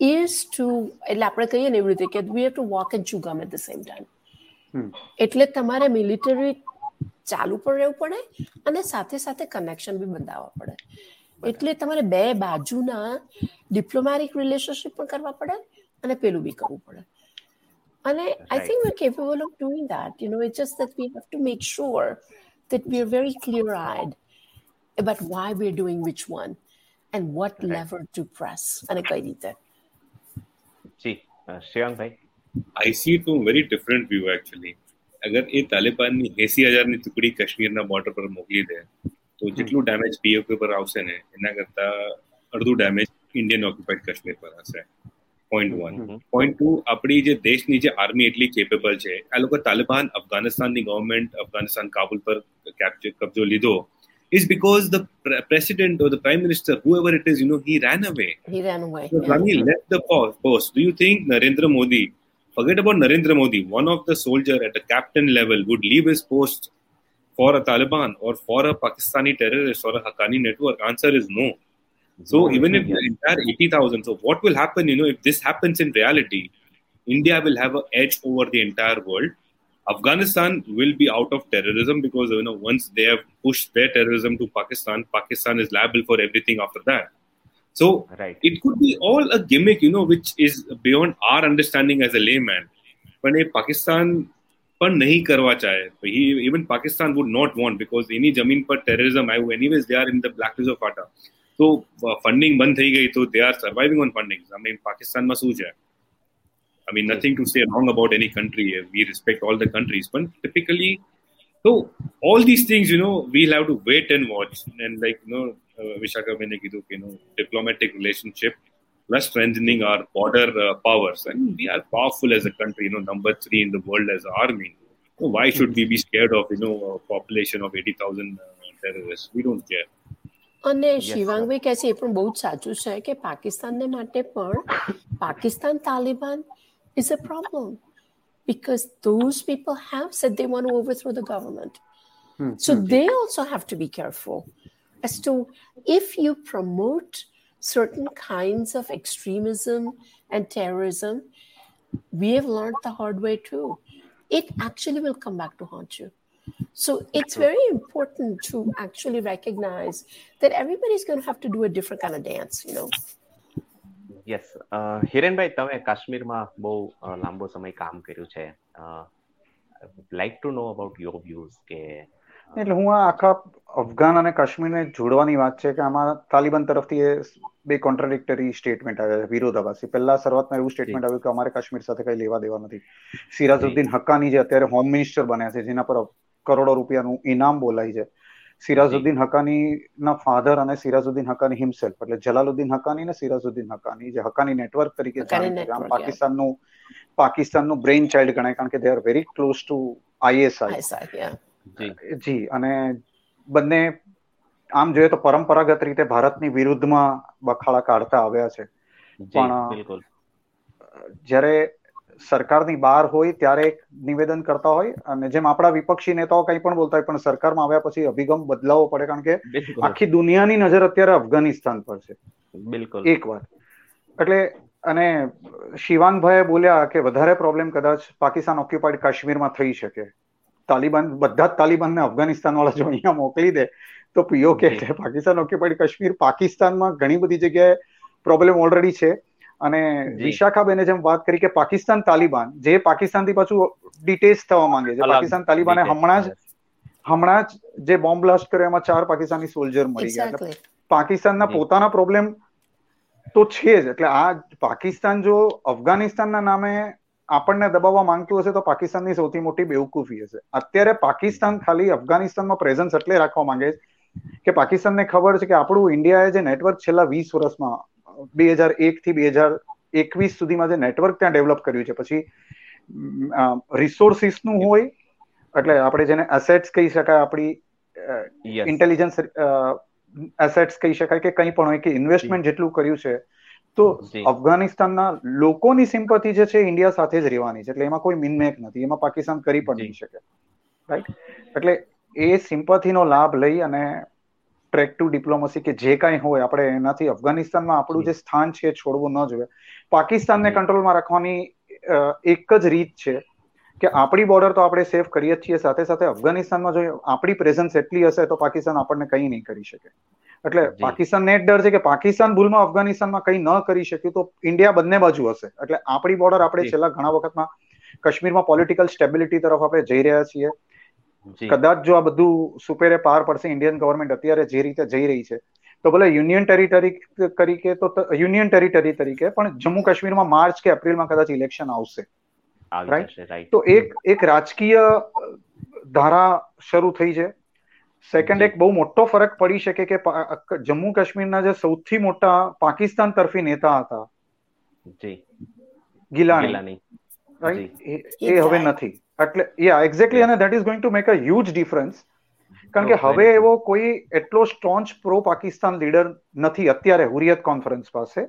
is to એટલે આપણે કહીએ ને એવી રીતે કે we have to walk and chew gum at the same time. હમ. એટલે તમારે military ચાલુ પણ રહેવું પડે અને સાથે સાથે કનેક્શન બી બંધાવવા પડે એટલે તમારે બે બાજુના ડિપ્લોમેટિક રિલેશનશિપ પણ કરવા પડે અને પેલું બી કરવું પડે અને I Right. Think we're capable of doing that you know it's just that we have to make sure that we're very clear eyed about why we're doing which one and what Right. lever to press અને કઈ રીતે જી અ, શિવાંગભાઈ I see it from a very different view actually. અગર એ તાલિબાનની એસી હજારની ટુકડી કાશ્મીરના border પર મોકલી દે તો જેટલું ડેમેજ પીઓકે પર આવશે ને એના કરતા અડધું ડેમેજ ઇન્ડિયન ઓક્યુપાઈડ કાશ્મીર પર હશે પોઈન્ટ વન. પોઈન્ટ ટુ આપણી જે દેશની જે આર્મી એટલી કેપેબલ છે આ લોકો તાલિબાન અફઘાનિસ્તાનની ગવર્મેન્ટ અફઘાનિસ્તાન કાબુલ પર capture કબજો લીધો is because the pre- president or the prime minister, whoever it is, you know, he ran away. he ran away So yeah. Rani left the po- post. Do you think Narendra Modi, forget about Narendra Modi, one of the soldier at a captain level would leave his post for a Taliban or for a Pakistani terrorist or a Haqqani network? Answer is no. So even if the entire 80,000, so what will happen, you know, if this happens in reality, India will have an edge over the entire world. Afghanistan will be out of terrorism because, you know, once they have pushed their terrorism to Pakistan, Pakistan is liable for everything after that. So right. it could be all a gimmick, you know, which is beyond our understanding as a layman. But if Pakistan पर नहीं करवा चाहे even Pakistan would not want because इन्हीं जमीन पर terrorism आए हुए are they are in the black of તો ફંડિંગ બંધ થઈ ગઈ તો they are surviving on funding I mean પાકિસ્તાનમાં શું છે I mean, nothing to say wrong about any country. We respect all the countries, but typically, so all these things, you know, we'll have to wait and watch. And like, you know, uh, Vishaka you know, diplomatic relationship plus strengthening our border uh, powers. And we are powerful as a country, you know, number three in the world as an army. So why should we be scared of, you know, a population of 80,000 uh, terrorists? We don't care. અને શિવાંગભાઈ કહે છે એ પણ બહુ જ સાચું છે કે પાકિસ્તાનને માટે પણ Pakistan Taliban is a problem because those people have said they want to overthrow the government. Mm-hmm. So they also have to be careful as to if you promote certain kinds of extremism and terrorism, we have learned the hard way too. It actually will come back to haunt you. So it's very important to actually recognize that everybody's going to have to do a different kind of dance, you know. Yes હિરેનભાઈ તમે કાશ્મીરમાં બહુ લાંબો સમય કામ કર્યું છે. Like to know about your views કે એટલે હું આ આખા અફઘાન અને કાશ્મીરને જોડવાની વાત છે કે આમાં તાલિબાન તરફથી એ બે કોન્ટ્રાડિક્ટરી સ્ટેટમેન્ટ આવ્યા છે વિરોધાભાસી. પહેલા શરૂઆતમાં એવું સ્ટેટમેન્ટ આવ્યું કે અમારે કાશ્મીર સાથે કઈ લેવા દેવા નથી. સિરાજુદ્દીન હક્કાની જે અત્યારે હોમ મિનિસ્ટર બન્યા છે જેના પર કરોડો રૂપિયાનું ઇનામ બોલાય છે. સિરાજુદ્દીન હકાની ના ફાધર અને સિરાજુદ્દીન હકાની હિમસેલ્ફ એટલે જલાલુદ્દીન હકાની ને સિરાજુદ્દીન હકાની જે હકાની નેટવર્ક તરીકે આમ પાકિસ્તાનનું પાકિસ્તાનનું બ્રેઇન ચાઇલ્ડ ગણાય કારણ કે they are very close to ISI જી. અને બંને આમ જોઈએ તો પરંપરાગત રીતે ભારતની વિરુદ્ધમાં બખાડા કાઢતા આવ્યા છે. પણ જ્યારે સરકારની બહાર હોય ત્યારે એક નિવેદન કરતા હોય. અને જેમ આપણા વિપક્ષી નેતાઓ કંઈ પણ બોલતા હોય પણ સરકારમાં આવ્યા પછી અભિગમ બદલાવો પડે કારણ કે આખી દુનિયાની નજર અત્યારે અફઘાનિસ્તાન પર છે. બિલકુલ. એક વાત. એટલે અને શિવાંગભાઈ બોલ્યા કે વધારે પ્રોબ્લેમ કદાચ પાકિસ્તાન ઓક્યુપાઈડ કાશ્મીરમાં થઈ શકે. તાલિબાન બધા જ તાલિબાનને અફઘાનિસ્તાન વાળા જો અહીંયા મોકલી દે તો પીઓ કે પાકિસ્તાન ઓક્યુપાઈડ કાશ્મીર પાકિસ્તાનમાં ઘણી બધી જગ્યાએ પ્રોબ્લેમ ઓલરેડી છે. અને વિશાખાબેને જેમ વાત કરી કે પાકિસ્તાન તાલિબાન જે પાકિસ્તાનથી પાછું ડિટેચ થવા માંગે છે. પાકિસ્તાન તાલિબાને હમણાં જ હમણાં જ જે બોમ્બ બ્લાસ્ટ કર્યો એમાં ચાર પાકિસ્તાની સોલ્જર મરી ગયા. એટલે પાકિસ્તાનના પોતાના પ્રોબ્લેમ તો છે જ. એટલે આ પાકિસ્તાન જો અફઘાનિસ્તાનના નામે આપણને દબાવવા માંગતું હશે તો પાકિસ્તાનની સૌથી મોટી બેવકૂફી હશે. અત્યારે પાકિસ્તાન ખાલી અફઘાનિસ્તાનમાં પ્રેઝન્સ એટલે રાખવા માંગે છે કે પાકિસ્તાનને ખબર છે કે આપણું ઇન્ડિયાએ જે નેટવર્ક છેલ્લા વીસ વર્ષમાં બે હજાર એક થી બે હજાર એકવીસ સુધીમાં જે નેટવર્ક ત્યાં ડેવલપ કર્યું છે. પછી રિસોર્સિસનું હોય એટલે આપણે જેને એસેટ્સ કહી શકાય આપણી ઇન્ટેલિજન્સ એસેટ્સ કહી શકાય કે કંઈ પણ હોય કે ઇન્વેસ્ટમેન્ટ જેટલું કર્યું છે તો અફઘાનિસ્તાનના લોકોની સિમ્પથી જે છે ઇન્ડિયા સાથે જ રહેવાની છે. એટલે એમાં કોઈ મિનમેક નથી. એમાં પાકિસ્તાન કરી પણ નહીં શકે. રાઈટ એટલે એ સિમ્પથીનો લાભ લઈ અને ટ્રેક ટુ ડિપ્લોમસી કે જે કાંઈ હોય આપણે એનાથી અફઘાનિસ્તાનમાં આપણું જે સ્થાન છે છોડવું ન જોઈએ. પાકિસ્તાનને કંટ્રોલમાં રાખવાની એક જ રીત છે કે આપણી બોર્ડર તો આપણે સેફ કરીએ છીએ સાથે સાથે અફઘાનિસ્તાનમાં જો આપણી પ્રેઝન્સ એટલી હશે તો પાકિસ્તાન આપણને કંઈ નહીં કરી શકે. એટલે પાકિસ્તાનને જ ડર છે કે પાકિસ્તાન ભૂલમાં અફઘાનિસ્તાનમાં કંઈ ન કરી શક્યું તો ઇન્ડિયા બંને બાજુ હશે. એટલે આપણી બોર્ડર આપણે છેલ્લા ઘણા વખતમાં કાશ્મીરમાં પોલિટિકલ સ્ટેબિલિટી તરફ આપણે જઈ રહ્યા છીએ. કદાચ જો આ બધું સુપેરે પાર પડશે ઇન્ડિયન ગવર્મેન્ટ અત્યારે જે રીતે જઈ રહી છે તો ભલે યુનિયન ટેરિટરી તરીકે તો યુનિયન ટેરિટરી તરીકે પણ જમ્મુ કાશ્મીરમાં માર્ચ કે એપ્રિલમાં કદાચ ઇલેક્શન આવશે. રાઈટ તો એક એક રાજકીય ધારા શરૂ થઈ છે. સેકન્ડ એક બહુ મોટો ફરક પડી શકે કે જમ્મુ કાશ્મીરના જે સૌથી મોટા પાકિસ્તાન તરફી નેતા હતા ગિલાની. રાઈટ એ હવે નથી. એટલે યા એક્ઝેક્ટલી અને that is going to make a huge difference કારણ કે હવે એવો કોઈ એટલો સ્ટ્રોન્ચ પ્રો પાકિસ્તાન લીડર નથી અત્યારે હુરિયત કોન્ફરન્સ પાસે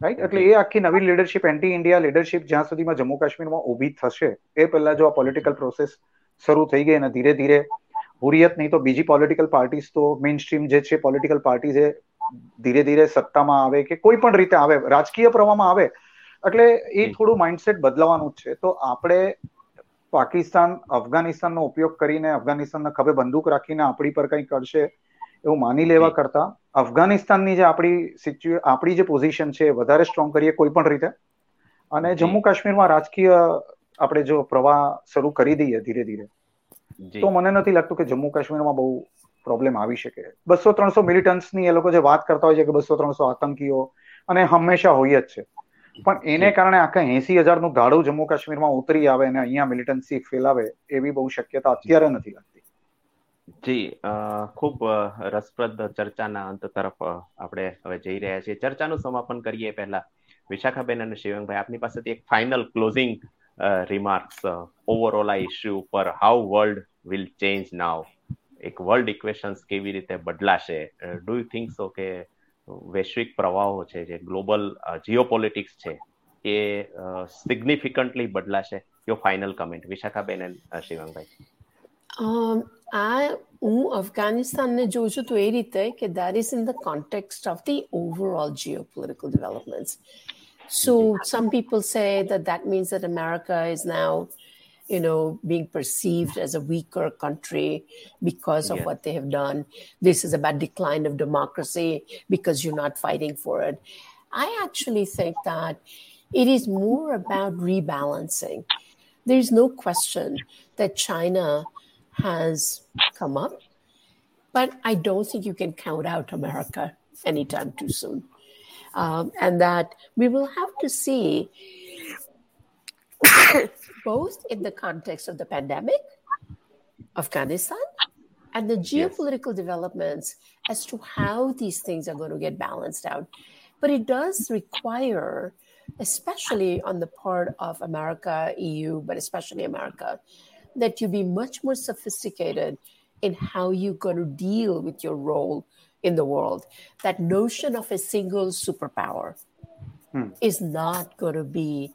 રાઈટ એટલે એ આખી નવી લીડરશિપ એન્ટી ઇન્ડિયા લીડરશિપ જ્યાં સુધીમાં જમ્મુ કાશ્મીરમાં ઊભી થશે. એ પહેલા જો આ પોલિટિકલ પ્રોસેસ શરૂ થઈ ગઈ અને ધીરે ધીરે હુરિયત નહીં તો બીજી પોલિટિકલ પાર્ટીઝ તો મેઇન સ્ટ્રીમ જે છે પોલિટિકલ પાર્ટી છે ધીરે ધીરે સત્તામાં આવે કે કોઈ પણ રીતે આવે રાજકીય પ્રવાહમાં આવે. એટલે એ થોડું માઇન્ડસેટ બદલાવાનું જ છે. તો આપણે પાકિસ્તાન અફઘાનિસ્તાનનો ઉપયોગ કરીને અફઘાનિસ્તાનના ખભે બંદૂક રાખીને આપણી પર કંઈ કરશે એવું માની લેવા કરતા અફઘાનિસ્તાનની જે આપણી સિચ્યુ આપણી જે પોઝિશન છે વધારે સ્ટ્રોંગ કરીએ કોઈ પણ રીતે. અને જમ્મુ કાશ્મીરમાં રાજકીય આપણે જો પ્રવાહ શરૂ કરી દઈએ ધીરે ધીરે તો મને નથી લાગતું કે જમ્મુ કાશ્મીરમાં બહુ પ્રોબ્લેમ આવી શકે. બસો ત્રણસો મિલિટન્સની એ લોકો જે વાત કરતા હોય છે કે બસો ત્રણસો આતંકીઓ અને હંમેશા હોય જ છે. પણ એને કારણે આખા એસી હજારનું ગાડું જમ્મુ કાશ્મીરમાં ઉતરી આવે અને અહીંયા મિલિટન્સી ફેલાવે એવી બહુ શક્યતા અત્યારે નથી લાગતી. જી ખૂબ રસપ્રદ ચર્ચાના અંત તરફ આપણે હવે જઈ રહ્યા છીએ. ચર્ચાનું સમાપન કરીએ પહેલા. વિશાખાબેન અને શિવંગભાઈ આપની પાસેથી એક ફાઇનલ ક્લોઝિંગ રિમાર્ક્સ ઓવરઓલ આ ઇશ્યુ પર how world will change now એક વર્લ્ડ ઇક્વેશન્સ કેવી રીતે બદલાશે? ડુ યુ થિંક સો કે વૈશ્વિક પ્રવાહો છે જે ગ્લોબલ જીઓપોલિટિક્સ છે એ સિગ્નિફિકન્ટલી બદલાશે your final comment Vishakhaben and Shivangbhai. આ હું અફઘાનિસ્તાનને જોઉં છું તો એ રીતે કે that is in the context of the overall geopolitical developments. So some people say that that means that America is now, you know, being perceived as a weaker country because of what they have done. This is about decline of democracy because you're not fighting for it. I actually think that it is more about rebalancing. There is no question that China has come up. But I don't think you can count out America anytime too soon. Um, and that we will have to see, both in the context of the pandemic, Afghanistan, and the geopolitical yes. developments as to how these things are going to get balanced out. But it does require, especially on the part of America, EU, but especially America, that you be much more sophisticated in how you're going to deal with your role in the world. That notion of a single superpower hmm. is not going to be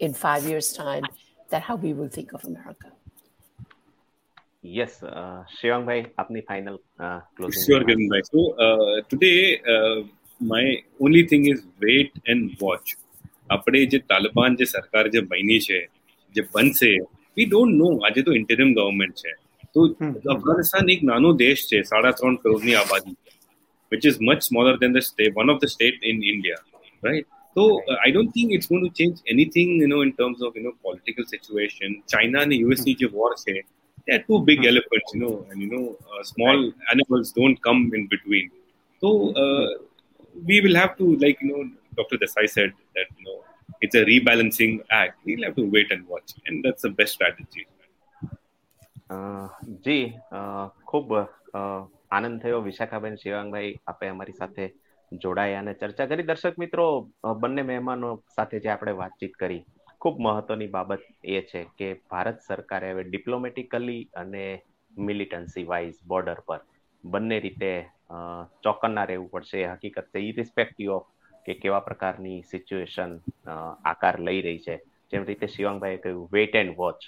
in five years' time that how we will think of America. Yes, uh, Shivang bhai, apni final uh, closing. Sure, Gavin bhai. So uh, today, uh, my only thing is wait and watch. આપણે જે તાલિબાન જે સરકાર જે બની છે જે બનશે we don't know આજે તો ઇન્ટરિમ ગવર્મેન્ટ છે તો અફઘાનિસ્તાન એક નાનો દેશ છે સાડા ત્રણ કરોડની આબાદી which is much smaller than the state, one of the state in India, right? So uh, I don't think it's going to change anything, you know, in terms of you know political situation. China and the US mm. war say they are two big mm. elephants, you know, and you know uh, small right. animals don't come in between. So uh, we will have to, like you know, Dr. Desai said that you know it's a rebalancing act. We'll have to wait and watch, and that's the best strategy. જી ખૂબ આનંદ થયો વિશાખાબેન શિવાંગભાઈ આપે અમારી સાથે જોડાયા અને ચર્ચા કરી. દર્શક મિત્રો બંને મહેમાનો સાથે જે આપણે વાતચીત કરી, ખૂબ મહત્વની બાબત એ છે કે ભારત સરકારે હવે ડિપ્લોમેટિકલી અને મિલિટન્સી વાઇઝ બોર્ડર પર બંને રીતે ચોકન્ના રહેવું પડશે. હકીકત છે. ઇરિસ્પેક્ટિવ ઓફ કે કેવા પ્રકારની સિચ્યુએશન આકાર લઈ રહી છે. જેમ રીતે શિવાંગભાઈએ કહ્યું વેટ એન્ડ વોચ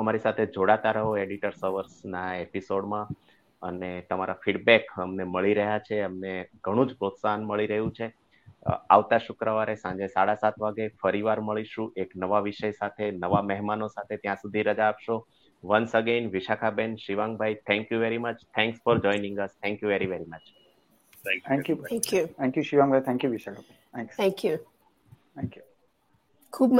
અમારી સાથે જોડાતા રહો એડિટર્સ અવર્સના એપિસોડમાં. અને તમારા ફીડબેક અમને મળી રહ્યા છે અમને ઘણું જ પ્રોત્સાહન મળી રહ્યું છે. આવતા શુક્રવારે સાંજે સાડા સાત વાગે ફરીવાર મળીશું એક નવા વિષય સાથે નવા મહેમાનો સાથે. ત્યાં સુધી રજા આપશો. Once again Vishakhaben Shivangbhai thank you very much thanks for joining us thank you very very much thank you thank you thank you Shivangbhai thank you Vishakhabhai thank you thank you you. Thank you. खूप